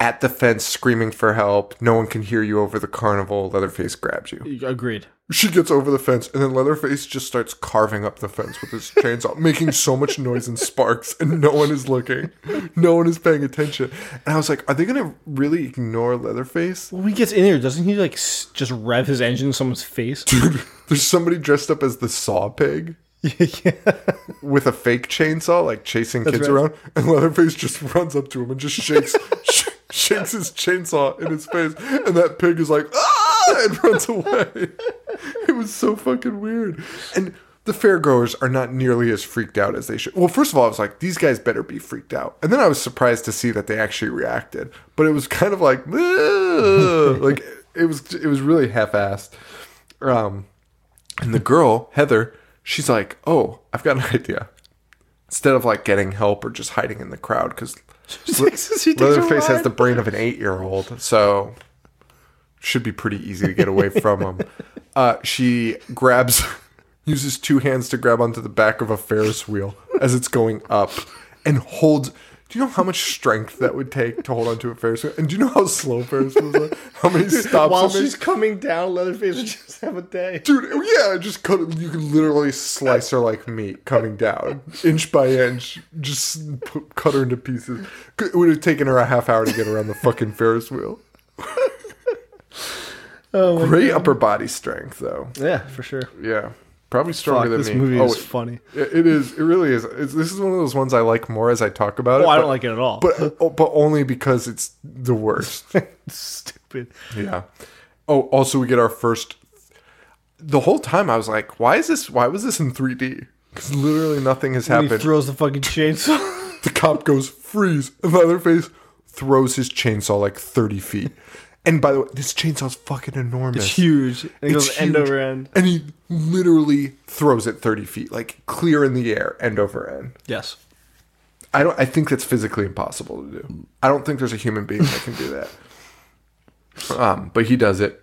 at the fence screaming for help. No one can hear you over the carnival. Leatherface grabs you. Agreed. She gets over the fence, and then Leatherface just starts carving up the fence with his chainsaw, making so much noise and sparks, and no one is looking. No one is paying attention. And I was like, are they going to really ignore Leatherface? Well, he gets in here, doesn't he? Like s- just rev his engine in someone's face. Dude, there's somebody dressed up as the saw pig yeah. with a fake chainsaw, like chasing kids right. around, and Leatherface just runs up to him and just shakes sh- shakes his chainsaw in his face, and that pig is like ah and runs away. It was so fucking weird, and the fairgoers are not nearly as freaked out as they should. Well, first of all, I was like, these guys better be freaked out, and then I was surprised to see that they actually reacted, but it was kind of like like it was it was really half-assed. Um, and the girl, Heather, she's like, "Oh, I've got an idea." Instead of like getting help or just hiding in the crowd, because takes- she takes a Leatherface has the brain of an eight-year-old, so should be pretty easy to get away from him. Uh, she grabs, uses two hands to grab onto the back of a Ferris wheel as it's going up, and holds. Do you know how much strength that would take to hold onto a Ferris wheel? And do you know how slow Ferris wheels are? How many stops? While she's coming down, Leatherface would just have a day. Dude, yeah, just cut. You could literally slice her like meat coming down, inch by inch. Just put, cut her into pieces. It would have taken her a half hour to get around the fucking Ferris wheel. Oh my Great upper body strength, though. Yeah, for sure. Yeah, probably stronger Fuck, than this me. This movie oh, is funny. it- it is. It really is. It's, this is one of those ones I like more as I talk about oh, it. Oh, I but- don't like it at all. but uh, oh, but only because it's the worst. stupid. Yeah. Oh, also we get our first. The whole time I was like, why is this? Why was this in 3D? Because literally nothing has When he happened. throws the fucking chainsaw. the cop goes freeze, and Leatherface throws his chainsaw like 30 feet. And by the way, this chainsaw's fucking enormous. It's huge. And it It's goes end over end. And he literally throws it 30 feet, like clear in the air, end over end. Yes. I don't. I think that's physically impossible to do. I don't think there's a human being that can do that. Um, but he does it,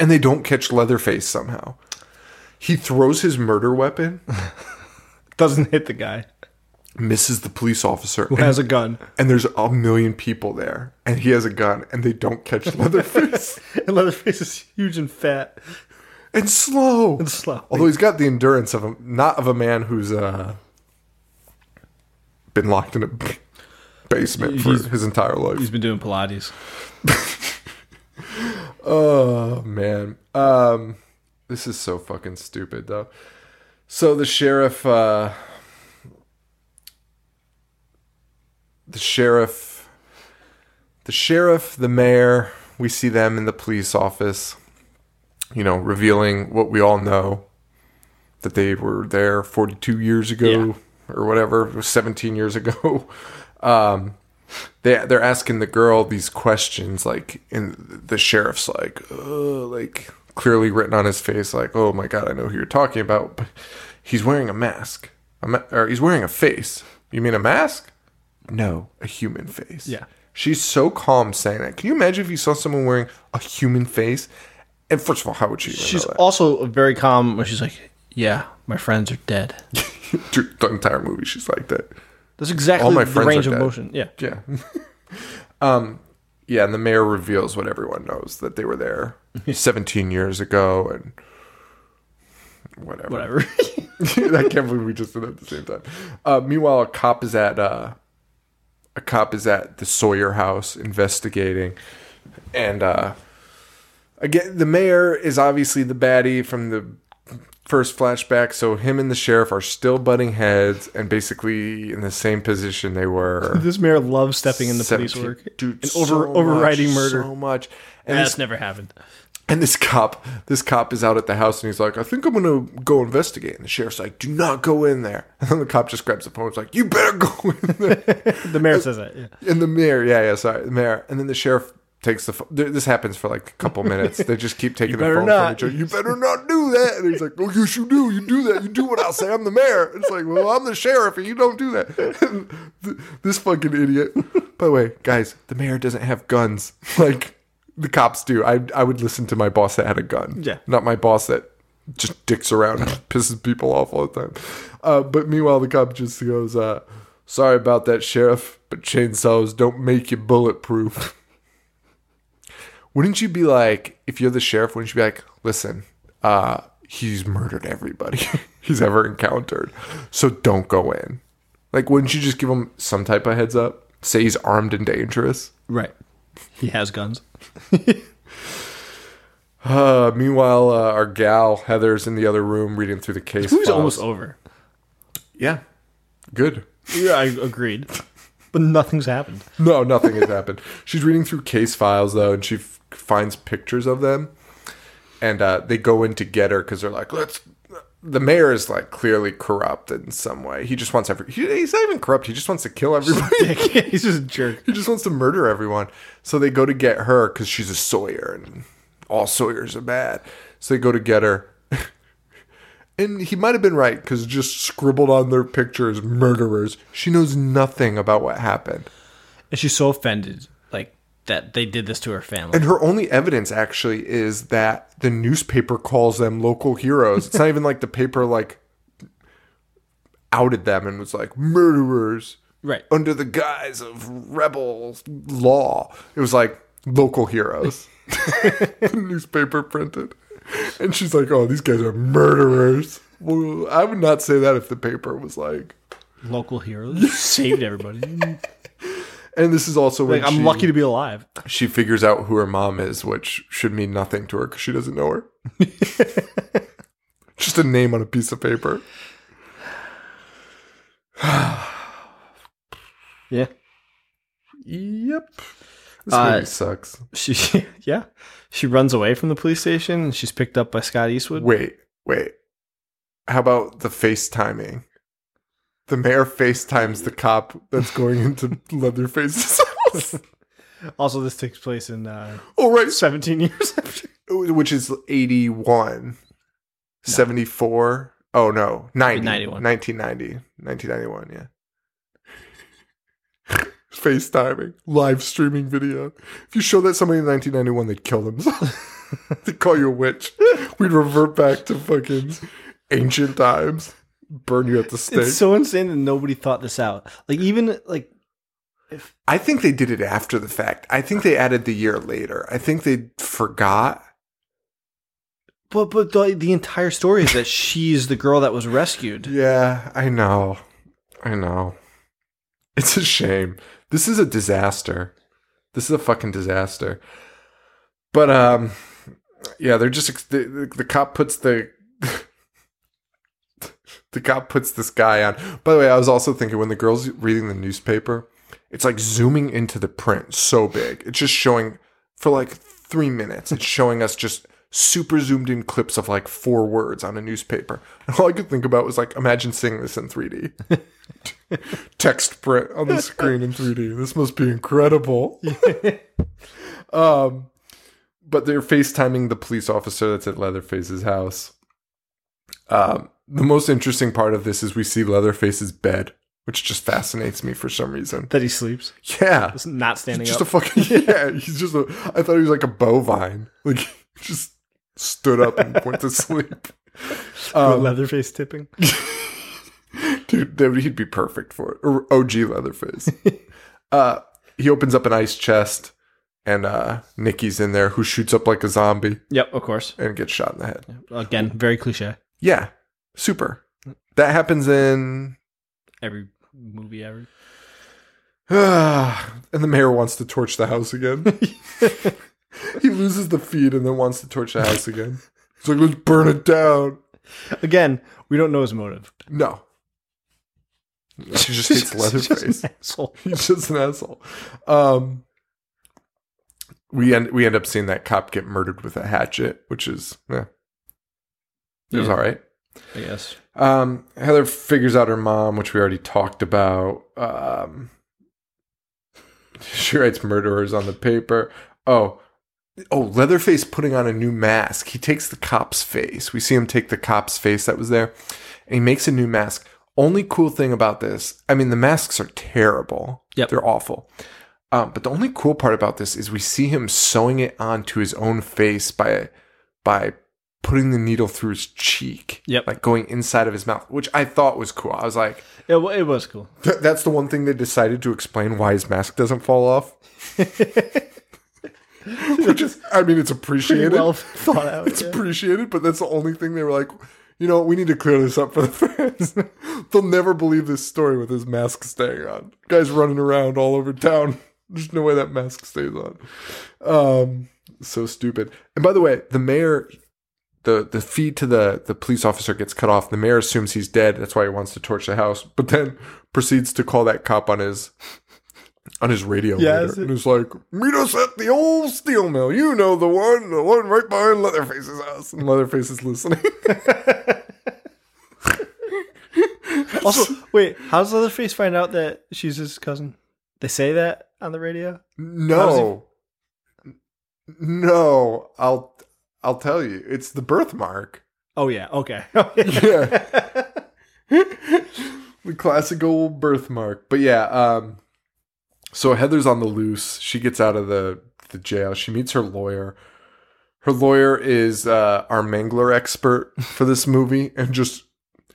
and they don't catch Leatherface somehow. He throws his murder weapon, Doesn't hit the guy misses the police officer, who and, has a gun. and there's a million people there, and he has a gun, and they don't catch Leatherface. And Leatherface is huge and fat and slow, and slow. Although he's got the endurance of a not of a man who's uh, been locked in a basement for He's- his entire life. He's been doing Pilates. Oh man. Um this is so fucking stupid though. So the sheriff uh the sheriff the sheriff, the mayor, we see them in the police office, you know, revealing what we all know that they were there 42 years ago or whatever, it was 17 years ago. Um they they're asking the girl these questions like and the sheriff's like oh like clearly written on his face like oh my god I know who you're talking about but he's wearing a mask. A ma- or he's wearing a face. You mean a mask no a human face Yeah. She's so calm saying that. Can you imagine if you saw someone wearing a human face? And first of all, how would she She's also very calm when she's like, "Yeah, my friends are dead." The entire movie, she's like that. That's exactly All my the friends range of dead. motion. Yeah. Yeah. um, yeah, and the mayor reveals what everyone knows that they were there 17 years ago and whatever. Whatever. I can't believe we just did that at the same time. Uh, meanwhile, a cop is at uh, a cop is at the Sawyer house investigating, and uh, again, the mayor is obviously the baddie from the first flashback. So him and the sheriff are still butting heads, and basically in the same position they were. this mayor loves stepping in the police 17 work dude, and so over overriding much, murder. so much. And That's this, never happened. And this cop, this cop is out at the house and he's like, I think I'm gonna go investigate. And the sheriff's like, Do not go in there. And then the cop just grabs the phone. and is like, You better go in there. The mayor says it. Yeah. and the mayor, yeah, yeah, sorry, the mayor. And then the sheriff takes the phone. This happens for like a couple minutes. They just keep taking the phone not. from each other. You better not do that. And he's like, Oh, yes, you do. You do that. You do what I'll say. I'm the mayor. It's like, Well, I'm the sheriff, and you don't do that. Th- this fucking idiot. By the way, guys, the mayor doesn't have guns. Like the cops do. I I would listen to my boss that had a gun. Yeah. Not my boss that just dicks around and pisses people off all the time. Uh, but meanwhile, the cop just goes, uh, "Sorry about that, sheriff, but chainsaws don't make you bulletproof." wouldn't you be like, if you're the sheriff, wouldn't you be like, "Listen, uh, he's murdered everybody he's ever encountered, so don't go in." Like, wouldn't you just give him some type of heads up? Say he's armed and dangerous. Right. He has guns. Uh, meanwhile, uh, our gal Heather's in the other room reading through the case. This movie's files. almost over. Yeah, good. Yeah, I agreed. But nothing's happened. No, nothing has happened. She's reading through case files though, and she f- finds pictures of them, and uh, they go in to get her because they're like, "Let's." The mayor is like clearly corrupt in some way. He just wants every. He, he's not even corrupt. He just wants to kill everybody. He's just a jerk. he just wants to murder everyone. So they go to get her because she's a Sawyer, and all Sawyers are bad. So they go to get her. And he might have been right because just scribbled on their pictures, murderers. She knows nothing about what happened. And she's so offended, that they did this to her family. And her only evidence actually is that the newspaper calls them local heroes. It's not even like the paper like outed them and was like murderers right. under the guise of rebel law. It was like local heroes. newspaper printed. And she's like, "Oh, these guys are murderers." Well, I would not say that if the paper was like. Local heroes saved everybody. And this is also when Like I'm she- lucky to be alive. she figures out who her mom is, which should mean nothing to her because she doesn't know her. Just a name on a piece of paper. Yeah. Yep. This Uh, movie sucks. She yeah. She runs away from the police station and she's picked up by Scott Eastwood. Wait, wait. How about the FaceTiming? The mayor FaceTimes the cop that's going into Leatherface's house. Also, this takes place in uh, oh, right. 17 years after. Which is 81. 74. Oh, no. 90. 91. 1990. 1991, yeah. FaceTiming, live streaming video. If you show that somebody in 1991, they'd kill themselves. they'd call you a witch. We'd revert back to fucking ancient times. Burn you at the stake. It's so insane that nobody thought this out. Like even like if I think they did it after the fact. I think they added the year later. I think they forgot. but but the, the entire story is that she's the girl that was rescued. Yeah, I know. I know. It's a shame. This is a disaster. This is a fucking disaster. But um yeah, they're just the, the, the cop puts the the cop puts this guy on. By the way, I was also thinking when the girl's reading the newspaper, it's like zooming into the print so big. It's just showing for like 3 minutes. It's showing us just super zoomed in clips of like four words on a newspaper. And all I could think about was like, imagine seeing this in 3D. Text print on the screen in 3D. This must be incredible. um, but they're FaceTiming the police officer that's at Leatherface's house. Um, the most interesting part of this is we see Leatherface's bed. which just fascinates me for some reason. That he sleeps, Yeah, Just not standing just up. a fucking yeah. He's just a. I thought he was like a bovine. Like just stood up and went to sleep. Um, Leatherface tipping. dude, that would- he'd be perfect for it. Or OG Leatherface. uh, he opens up an ice chest, and uh, Nikki's in there, who shoots up like a zombie Yep, of course. and gets shot in the head. Again, very cliche. Yeah, super. That happens in. Every movie ever. and the mayor wants to torch the house again. he loses the feed and then wants to torch the house again. He's like, let's burn it down. Again, we don't know his motive. No. She just hates Leatherface. He's just an asshole. Um, we end we end up seeing that cop get murdered with a hatchet, which is yeah, it was Yeah. all right. I guess. Um, Heather figures out her mom, which we already talked about. Um, she writes murderers on the paper. Oh, oh, Leatherface putting on a new mask. He takes the cop's face. We see him take the cop's face that was there, and he makes a new mask. Only cool thing about this, I mean, the masks are terrible. Yep. they're awful. Um, but the only cool part about this is we see him sewing it onto his own face by by putting the needle through his cheek. Yep. Like going inside of his mouth, which I thought was cool. I was like, It, it was cool. th- that's the one thing they decided to explain why his mask doesn't fall off. which is, I mean, it's appreciated. well thought out. it's yeah. appreciated, but that's the only thing they were like, you know, we need to clear this up for the fans. They'll never believe this story with his mask staying on. Guy's running around all over town. There's no way that mask stays on. Um, so stupid. And by the way, the mayor, the the feed to the the police officer gets cut off. The mayor assumes he's dead. That's why he wants to torch the house. But then proceeds to call that cop on his on his radio Yeah, later, it- and he's like, "Meet us at the old steel mill. You know the one, the one right behind Leatherface's house." And Leatherface is listening. Also, wait, how does Leatherface find out that she's his cousin? They say that on the radio? no, no, I'll I'll tell you. It's the birthmark. Oh, yeah. Okay. Yeah. the classical birthmark. But yeah, um so Heather's on the loose. She gets out of the the jail. She meets her lawyer. Her lawyer is uh our Mangler expert for this movie and just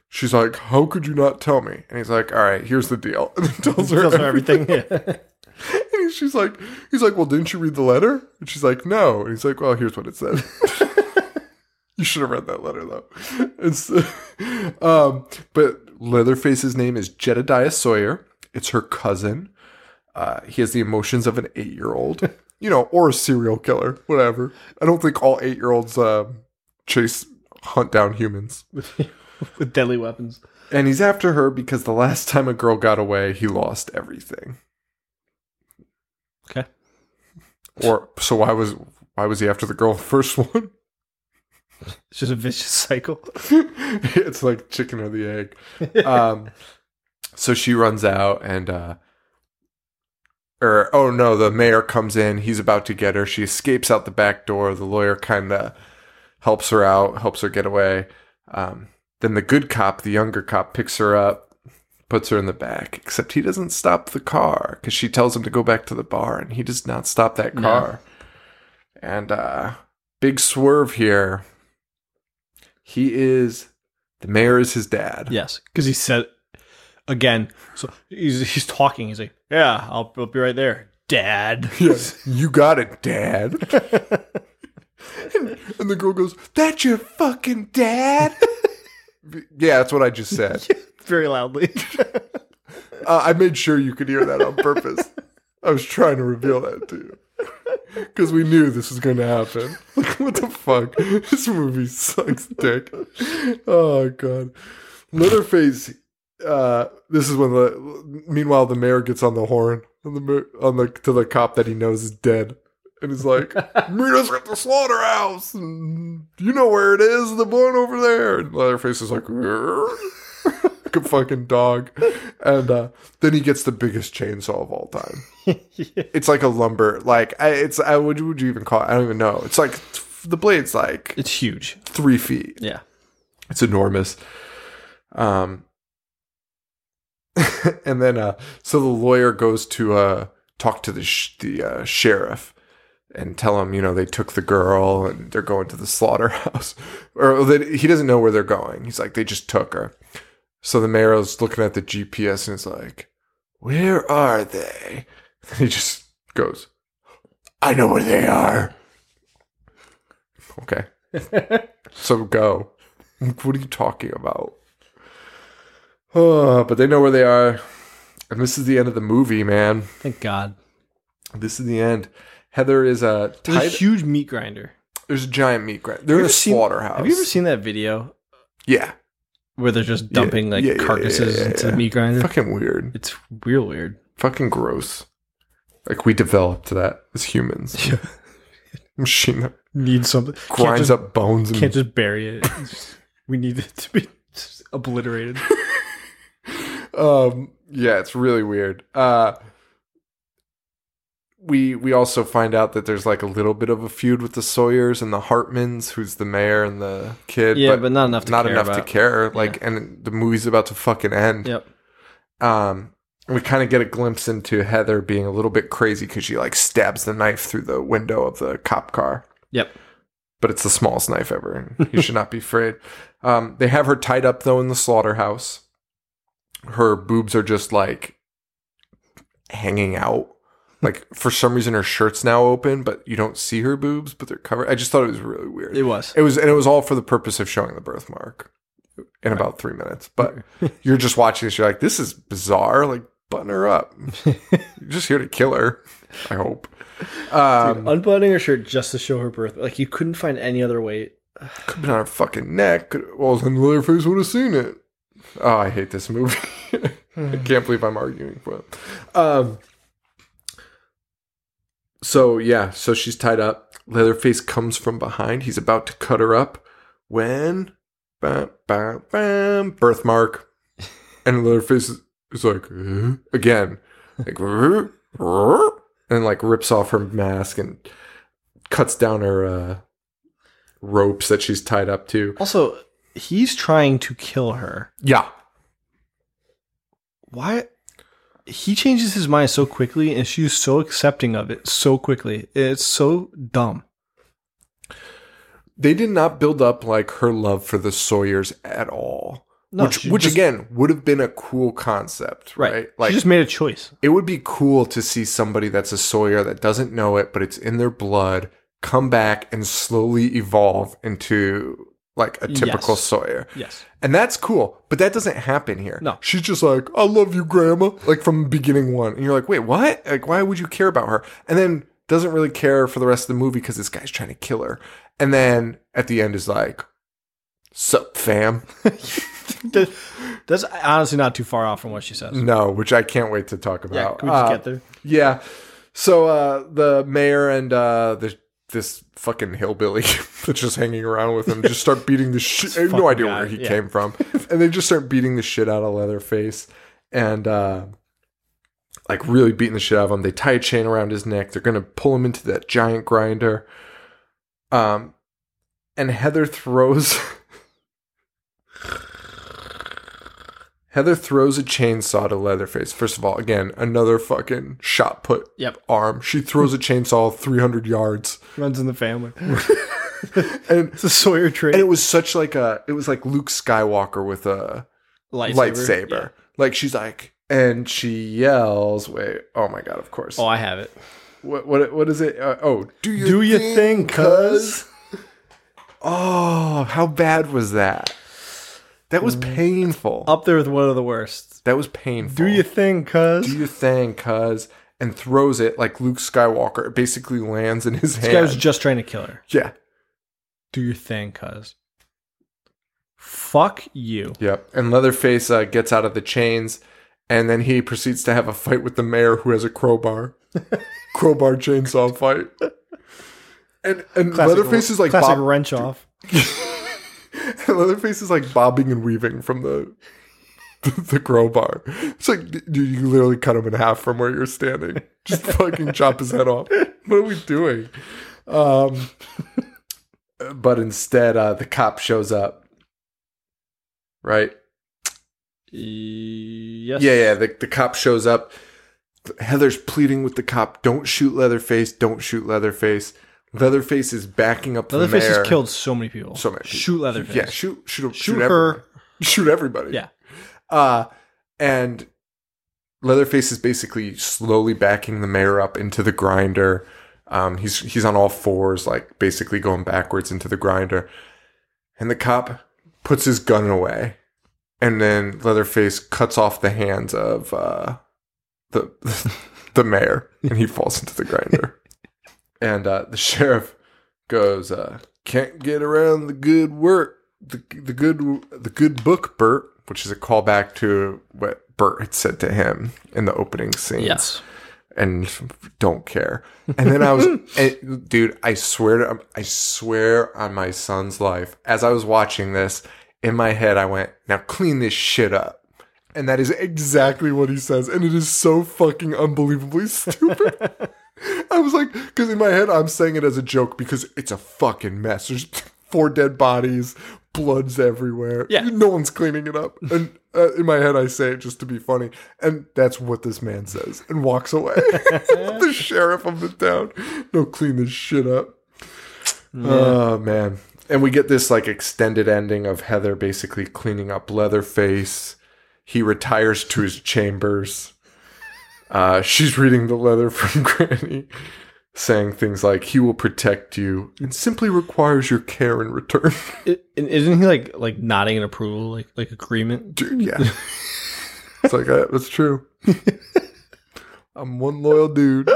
she's like, "How could you not tell me?" And he's like, "All right, here's the deal." And tells her Tells her everything. Yeah. She's like, he's like, well, didn't you read the letter? And she's like, no. And he's like, well, here's what it said. you should have read that letter though. It's, um, but Leatherface's name is Jedediah Sawyer. It's her cousin. Uh, he has the emotions of an eight-year-old, you know, or a serial killer, whatever. I don't think all eight-year-olds um, chase hunt down humans. With deadly weapons. And he's after her because the last time a girl got away, he lost everything. Okay. Or so why was why was he after the girl the first one? It's just a vicious cycle. it's like chicken or the egg. Um so she runs out and uh or oh no, the mayor comes in, he's about to get her. She escapes out the back door. The lawyer kinda helps her out, helps her get away. Um then the good cop, the younger cop, picks her up, puts her in the back, except he doesn't stop the car because she tells him to go back to the bar and he does not stop that No. car. And uh big swerve here. He is the mayor is his dad. Yes, because he said again. So he's he's talking. He's like, "Yeah, I'll, I'll be right there, Dad." Yes, you got it, dad. and, and the girl goes, "That's your fucking dad." yeah, that's what I just said. Very loudly. Uh, I made sure you could hear that on purpose. I was trying to reveal that to you because we knew this was going to happen. Like, what the fuck? This movie sucks dick. Oh god, Leatherface. Uh, this is when the meanwhile the mayor gets on the horn on the on the to the cop that he knows is dead. And he's like, meet us at the slaughterhouse. And you know where it is, the one over there. And Leatherface is like, like a fucking dog. And uh, then he gets the biggest chainsaw of all time. It's like a lumber, like I, it's. I would would you even call it? I don't even know. It's like the blade's like It's huge. three feet. Yeah. It's enormous. Um, and then uh so the lawyer goes to uh talk to the sh- the uh, sheriff and tell him you know they took the girl and they're going to the slaughterhouse or that he doesn't know where they're going he's like they just took her so the mayor's looking at the gps and is like where are they and he just goes i know where they are okay so go what are you talking about Oh, but they know where they are. And this is the end of the movie, man. Thank God. This is the end. Heather is a a huge meat grinder. there's a giant meat grinder. They're in a seen- slaughterhouse. Have you ever seen that video Yeah. Where they're just dumping like Yeah, yeah, yeah, carcasses yeah, into the meat grinder? Fucking weird. It's real weird. Fucking gross. Like we developed that as humans. Yeah. Machine that Need something. Grinds just, up bones and Can't just bury it. Just- we need it to be obliterated. um yeah it's really weird uh we we also find out that there's like a little bit of a feud with the sawyers and the hartmans who's the mayor and the kid Yeah, but not enough to not care enough to care like and the movie's about to fucking end Yep. um we kind of get a glimpse into heather being a little bit crazy because she like stabs the knife through the window of the cop car Yep. but it's the smallest knife ever. and You should not be afraid. Um, they have her tied up though in the slaughterhouse. Her boobs are just like hanging out. Like for some reason, her shirt's now open, but you don't see her boobs, but they're covered. I just thought it was really weird. It was. It was, and it was all for the purpose of showing the birthmark in about three minutes. But you're just watching this. You're like, this is bizarre. Like, button her up. you're just here to kill her. I hope. Um, Unbuttoning her shirt just to show her birth. Like you couldn't find any other way. could have been on her fucking neck. Could- Well, then Leatherface would have seen it. Oh, I hate this movie. I can't believe I'm arguing for it. Um. So yeah, so she's tied up. Leatherface comes from behind. He's about to cut her up when, bam, bam, bam, birthmark, and Leatherface is, like again, like and like rips off her mask and cuts down her uh, ropes that she's tied up to. Also, he's trying to kill her. Yeah, Why? He changes his mind so quickly, and she's so accepting of it so quickly. It's so dumb. they did not build up like her love for the Sawyers at all. No, which, which just- again would have been a cool concept, right? Like Like she just made a choice. it would be cool to see somebody that's a Sawyer that doesn't know it, but it's in their blood, come back and slowly evolve into like a typical Yes. Sawyer. Yes. And that's cool, but that doesn't happen here. No. She's just like, I love you, grandma, like from beginning one. And you're like, wait, what? Like, why would you care about her? And then doesn't really care for the rest of the movie because this guy's trying to kill her. And then at the end is like, sup, fam? That's honestly not too far off from what she says. no, which I can't wait to talk Yeah, about. can we just Uh, get there? Yeah. So uh the mayor and uh the this fucking hillbilly that's just hanging around with him just start beating the shit. I have no idea guy, where he yeah. came from. and they just start beating the shit out of Leatherface and uh like really beating the shit out of him. They tie a chain around his neck. They're gonna pull him into that giant grinder. Um and Heather throws Heather throws a chainsaw to Leatherface. First of all, again, another fucking shot put Yep. arm. She throws a chainsaw 300 yards. Runs in the family. And, it's a Sawyer trait. and it was such like a, it was like Luke Skywalker with a lightsaber. lightsaber. Yeah. Like she's like, and she yells, wait, oh my God, of course. Oh, I have it. What, what, what is it? Uh, oh, do you Do your thing, cuz. Oh, how bad was that? That was painful. Up there with one of the worst. That was painful. Do your thing, cuz. do your thing, cuz, and throws it like Luke Skywalker. It basically lands in his hand. This guy was just trying to kill her. yeah. Do your thing, cuz. Fuck you. Yep. And Leatherface uh, gets out of the chains, and then he proceeds to have a fight with the mayor who has a crowbar. crowbar chainsaw fight. And and Classic- Leatherface is like classic bob- wrench off. Leatherface is like bobbing and weaving from the the crowbar. It's like dude, you literally cut him in half from where you're standing. Just fucking chop his head off. What are we doing? Um, but instead, uh, the cop shows up. Right? Yes. Yeah, yeah. The, the cop shows up. Heather's pleading with the cop, "Don't shoot Leatherface! Don't shoot Leatherface!" Leatherface is backing up Leatherface the mayor. Leatherface has killed so many people. so many. people. Shoot Leatherface. Yeah, shoot, shoot, Shoot shoot her. everyone. shoot everybody. Yeah. Uh, and Leatherface is basically slowly backing the mayor up into the grinder. Um, he's he's on all fours, like basically going backwards into the grinder. And the cop puts his gun away, and then Leatherface cuts off the hands of uh, the the mayor, and he falls into the grinder. And uh, the sheriff goes, uh, "Can't get around the good work, the the good the good book, Bert," which is a callback to what Bert had said to him in the opening scene Yes. and don't care. And then I was, and, dude, I swear to, I swear on my son's life, as I was watching this, in my head, I went, now clean this shit up. And that is exactly what he says. And it is so fucking unbelievably stupid. I was like, because in my head, I'm saying it as a joke because it's a fucking mess. There's four dead bodies, blood's everywhere. Yeah. No one's cleaning it up. And uh, in my head, I say it just to be funny. And that's what this man says and walks away. the sheriff of the town. No, clean this shit up. Oh, man. And we get this like extended ending of Heather basically cleaning up Leatherface. He retires to his chambers. Uh, she's reading the letter from Granny, saying things like, He will protect you and simply requires your care in return. It, isn't he like like nodding in approval, like like agreement? Dude, yeah. it's like, uh, that's true. I'm one loyal dude.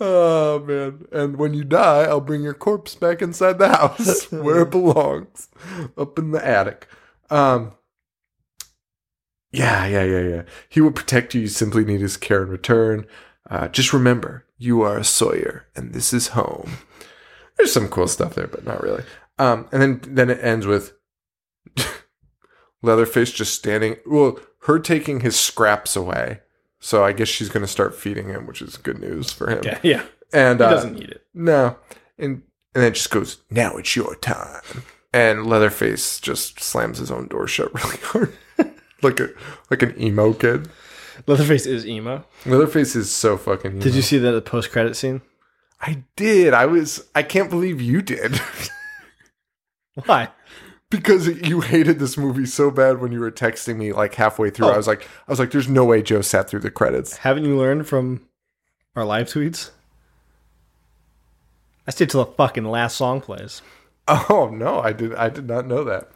oh, man. And when you die, I'll bring your corpse back inside the house where it belongs, up in the attic. Um, yeah, yeah, yeah, yeah. He will protect you. You simply need his care in return. Uh, just remember, you are a Sawyer, and this is home. There's some cool stuff there, but not really. Um, and then then it ends with Leatherface just standing. Well, her taking his scraps away. So I guess she's going to start feeding him, which is good news for him. Yeah, yeah. And He uh, doesn't need it. no, and and then it just goes. Now it's your time. And Leatherface just slams his own door shut really hard, like a like an emo kid. Leatherface is emo. Leatherface is so fucking. Emo. Did you see that the post credit scene? I did. I was. I can't believe you did. Why? because you hated this movie so bad when you were texting me like halfway through. Oh. I was like, I was like, there's no way Joe sat through the credits. Haven't you learned from our live tweets? I stayed till the fucking last song plays. Oh no, I did. I did not know that.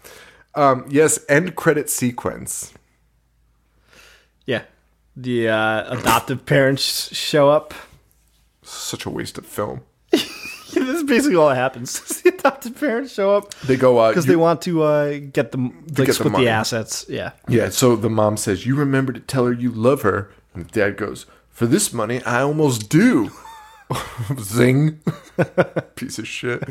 Um, yes, end credit sequence. Yeah. The uh, adoptive parents show up. Such a waste of film. this is basically all that happens. the adoptive parents show up They go uh, because you- they want to uh, get the like get the split the, money. assets. Yeah. Yeah, so the mom says, You remember to tell her you love her. And the dad goes, For this money, I almost do. Zing. Piece of shit.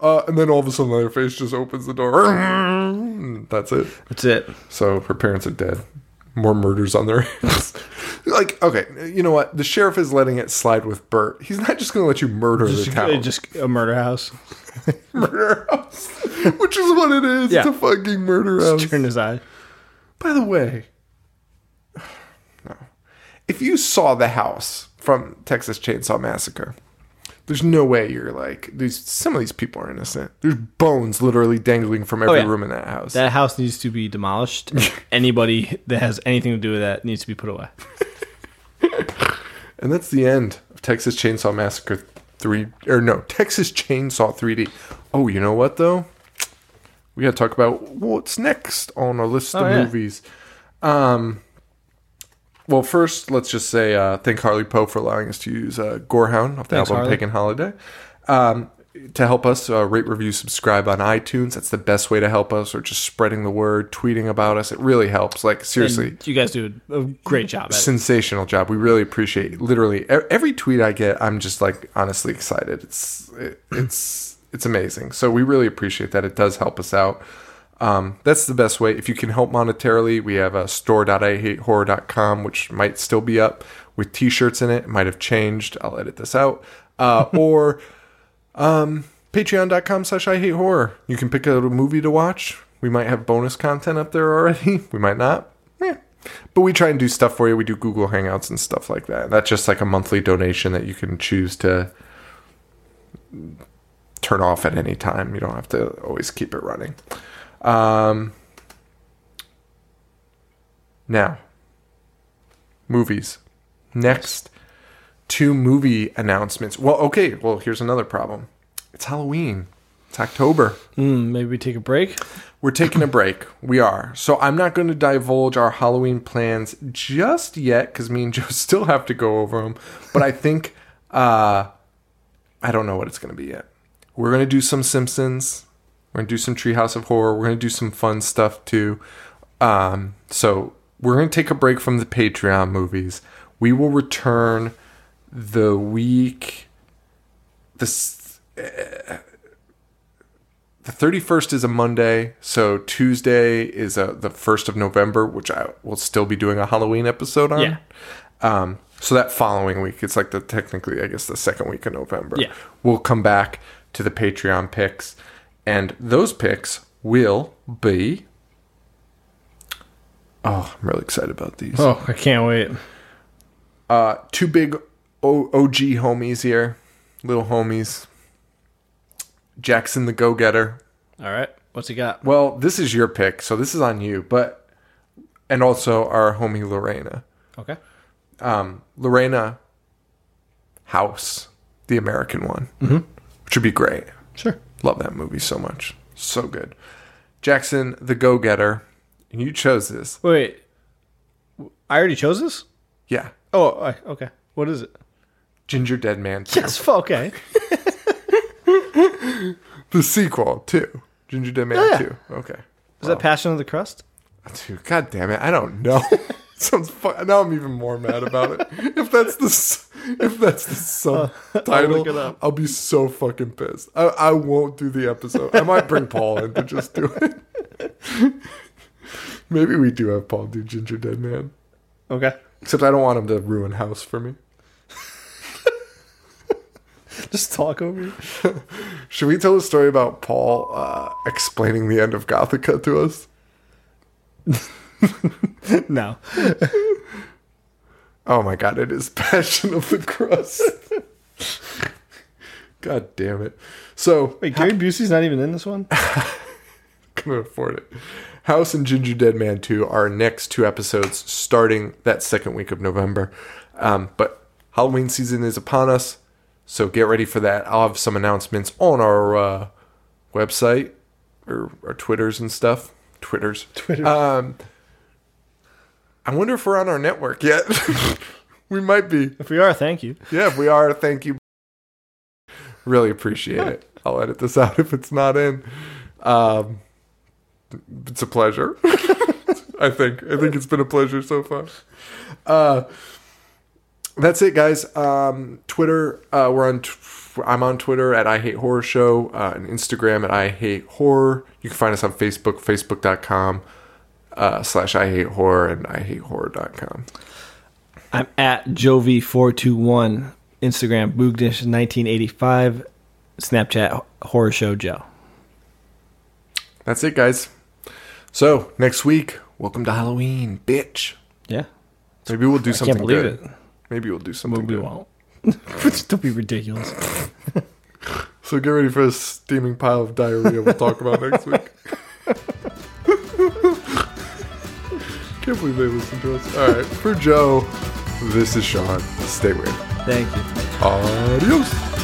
Uh, and then all of a sudden, Leatherface just opens the door. That's it. That's it. So her parents are dead. More murders on their hands. like, okay, you know what? The sheriff is letting it slide with Bert. He's not just going to let you murder the Just, town. just a murder house. murder house. Which is what it is. Yeah. It's a fucking murder house. Turn his eye. By the way, no. If you saw the house from Texas Chainsaw Massacre, there's no way you're like these. Some of these people are innocent. There's bones literally dangling from every Oh, yeah. room in that house. That house needs to be demolished. Anybody that has anything to do with that needs to be put away. and that's the end of Texas Chainsaw Massacre three or no Texas Chainsaw 3D. Oh, you know what though? We got to talk about what's next on our list Oh, of yeah. movies. Um, well, first, let's just say uh, thank Harley Poe for allowing us to use uh, Gorehound off the Thanks, album Harley. Pagan Holiday. Um, to help us uh, rate, review, subscribe on iTunes. That's the best way to help us, or just spreading the word, tweeting about us. It really helps. Like seriously, And you guys do a great job at it. sensational job. We really appreciate it. literally e- every tweet I get. I'm just like honestly excited. It's it, it's it's amazing. So we really appreciate that. It does help us out. Um, that's the best way. If you can help monetarily, we have a store.ihatehorror.com, which might still be up with t-shirts in it. It might have changed. I'll edit this out. Uh, or um, patreon.com slash I hate horror. You can pick out a movie to watch. We might have bonus content up there already. We might not. Yeah. But we try and do stuff for you. We do Google Hangouts and stuff like that. That's just like a monthly donation that you can choose to turn off at any time. You don't have to always keep it running. Um, now, movies. Next, two movie announcements. Well, okay. Well, here's another problem. It's Halloween. It's October. Mm, maybe we take a break. We're taking a break. We are. So I'm not going to divulge our Halloween plans just yet because me and Joe still have to go over them. But I think uh, I don't know what it's going to be yet. We're going to do some Simpsons. We're to do some Treehouse of Horror. We're going to do some fun stuff too. Um, so we're going to take a break from the Patreon movies. We will return the week. This the 31st is a Monday, so Tuesday is a, the 1st of November, which I will still be doing a Halloween episode on. Yeah. Um, so that following week, it's like the technically, I guess, the second week of November. Yeah. We'll come back to the Patreon picks, and those picks will be. Oh, I'm really excited about these. Oh, I can't wait. Uh, two big o- OG homies here, little homies. Jackson the Go Getter. All right. What's he got? Well, this is your pick, so this is on you. But and also our homie Lorena, Okay. um, Lorena House, the American one, mm-hmm. which would be great. Sure. Love that movie so much, so good. Jackson the Go Getter, and you chose this. Wait. I already chose this? Yeah, Oh, I, okay. What is it? Gingerdead Man. 2. Yes. Okay. the sequel too. Gingerdead Man Oh, yeah. Two. Okay. Is that Passion of the Crust? Dude, God damn it! I don't know. Sounds fun. Now I'm even more mad about it. If that's the if that's the subtitle, it. I'll be so fucking pissed. I, I won't do the episode. I might bring Paul in to just do it. Maybe we do have Paul do Gingerdead Man. Okay. Except I don't want him to ruin House for me. Just talk over you. Should we tell a story about Paul uh, explaining the end of Gothika to us? No. Oh my god, it is Passion of the Crust. god damn it. So, Wait, Gary Busey's not even in this one? couldn't afford it. House and Gingerdead Man 2 are our next two episodes starting that second week of November. Um, but Halloween season is upon us, so get ready for that. I'll have some announcements on our uh, website or our Twitters and stuff. Twitters. Twitter. Um, I wonder if we're on our network yet. we might be. if we are, thank you. Yeah, if we are, thank you. Really appreciate it. I'll edit this out if it's not in. Um, it's a pleasure. I think. I think it's been a pleasure so far. Uh, that's it, guys. Um, Twitter. Uh, we're on. T- I'm on Twitter at I Hate Horror Show. Uh, and Instagram at I Hate Horror. You can find us on Facebook. Facebook.com uh, slash I Hate Horror and I Hate Horror.com. I'm at Jovi421, Instagram, Boogdish1985, Snapchat, Horror Show Joe. That's it, guys. So next week, welcome to Halloween, bitch. Yeah. Maybe we'll do I something can't believe good. it. Maybe we'll do something We good. won't. Don't be ridiculous. So get ready for a steaming pile of diarrhea we'll talk about next week. Can't believe they listen to us. All right, for Joe, this is Sean. Stay weird. Thank you. Adios.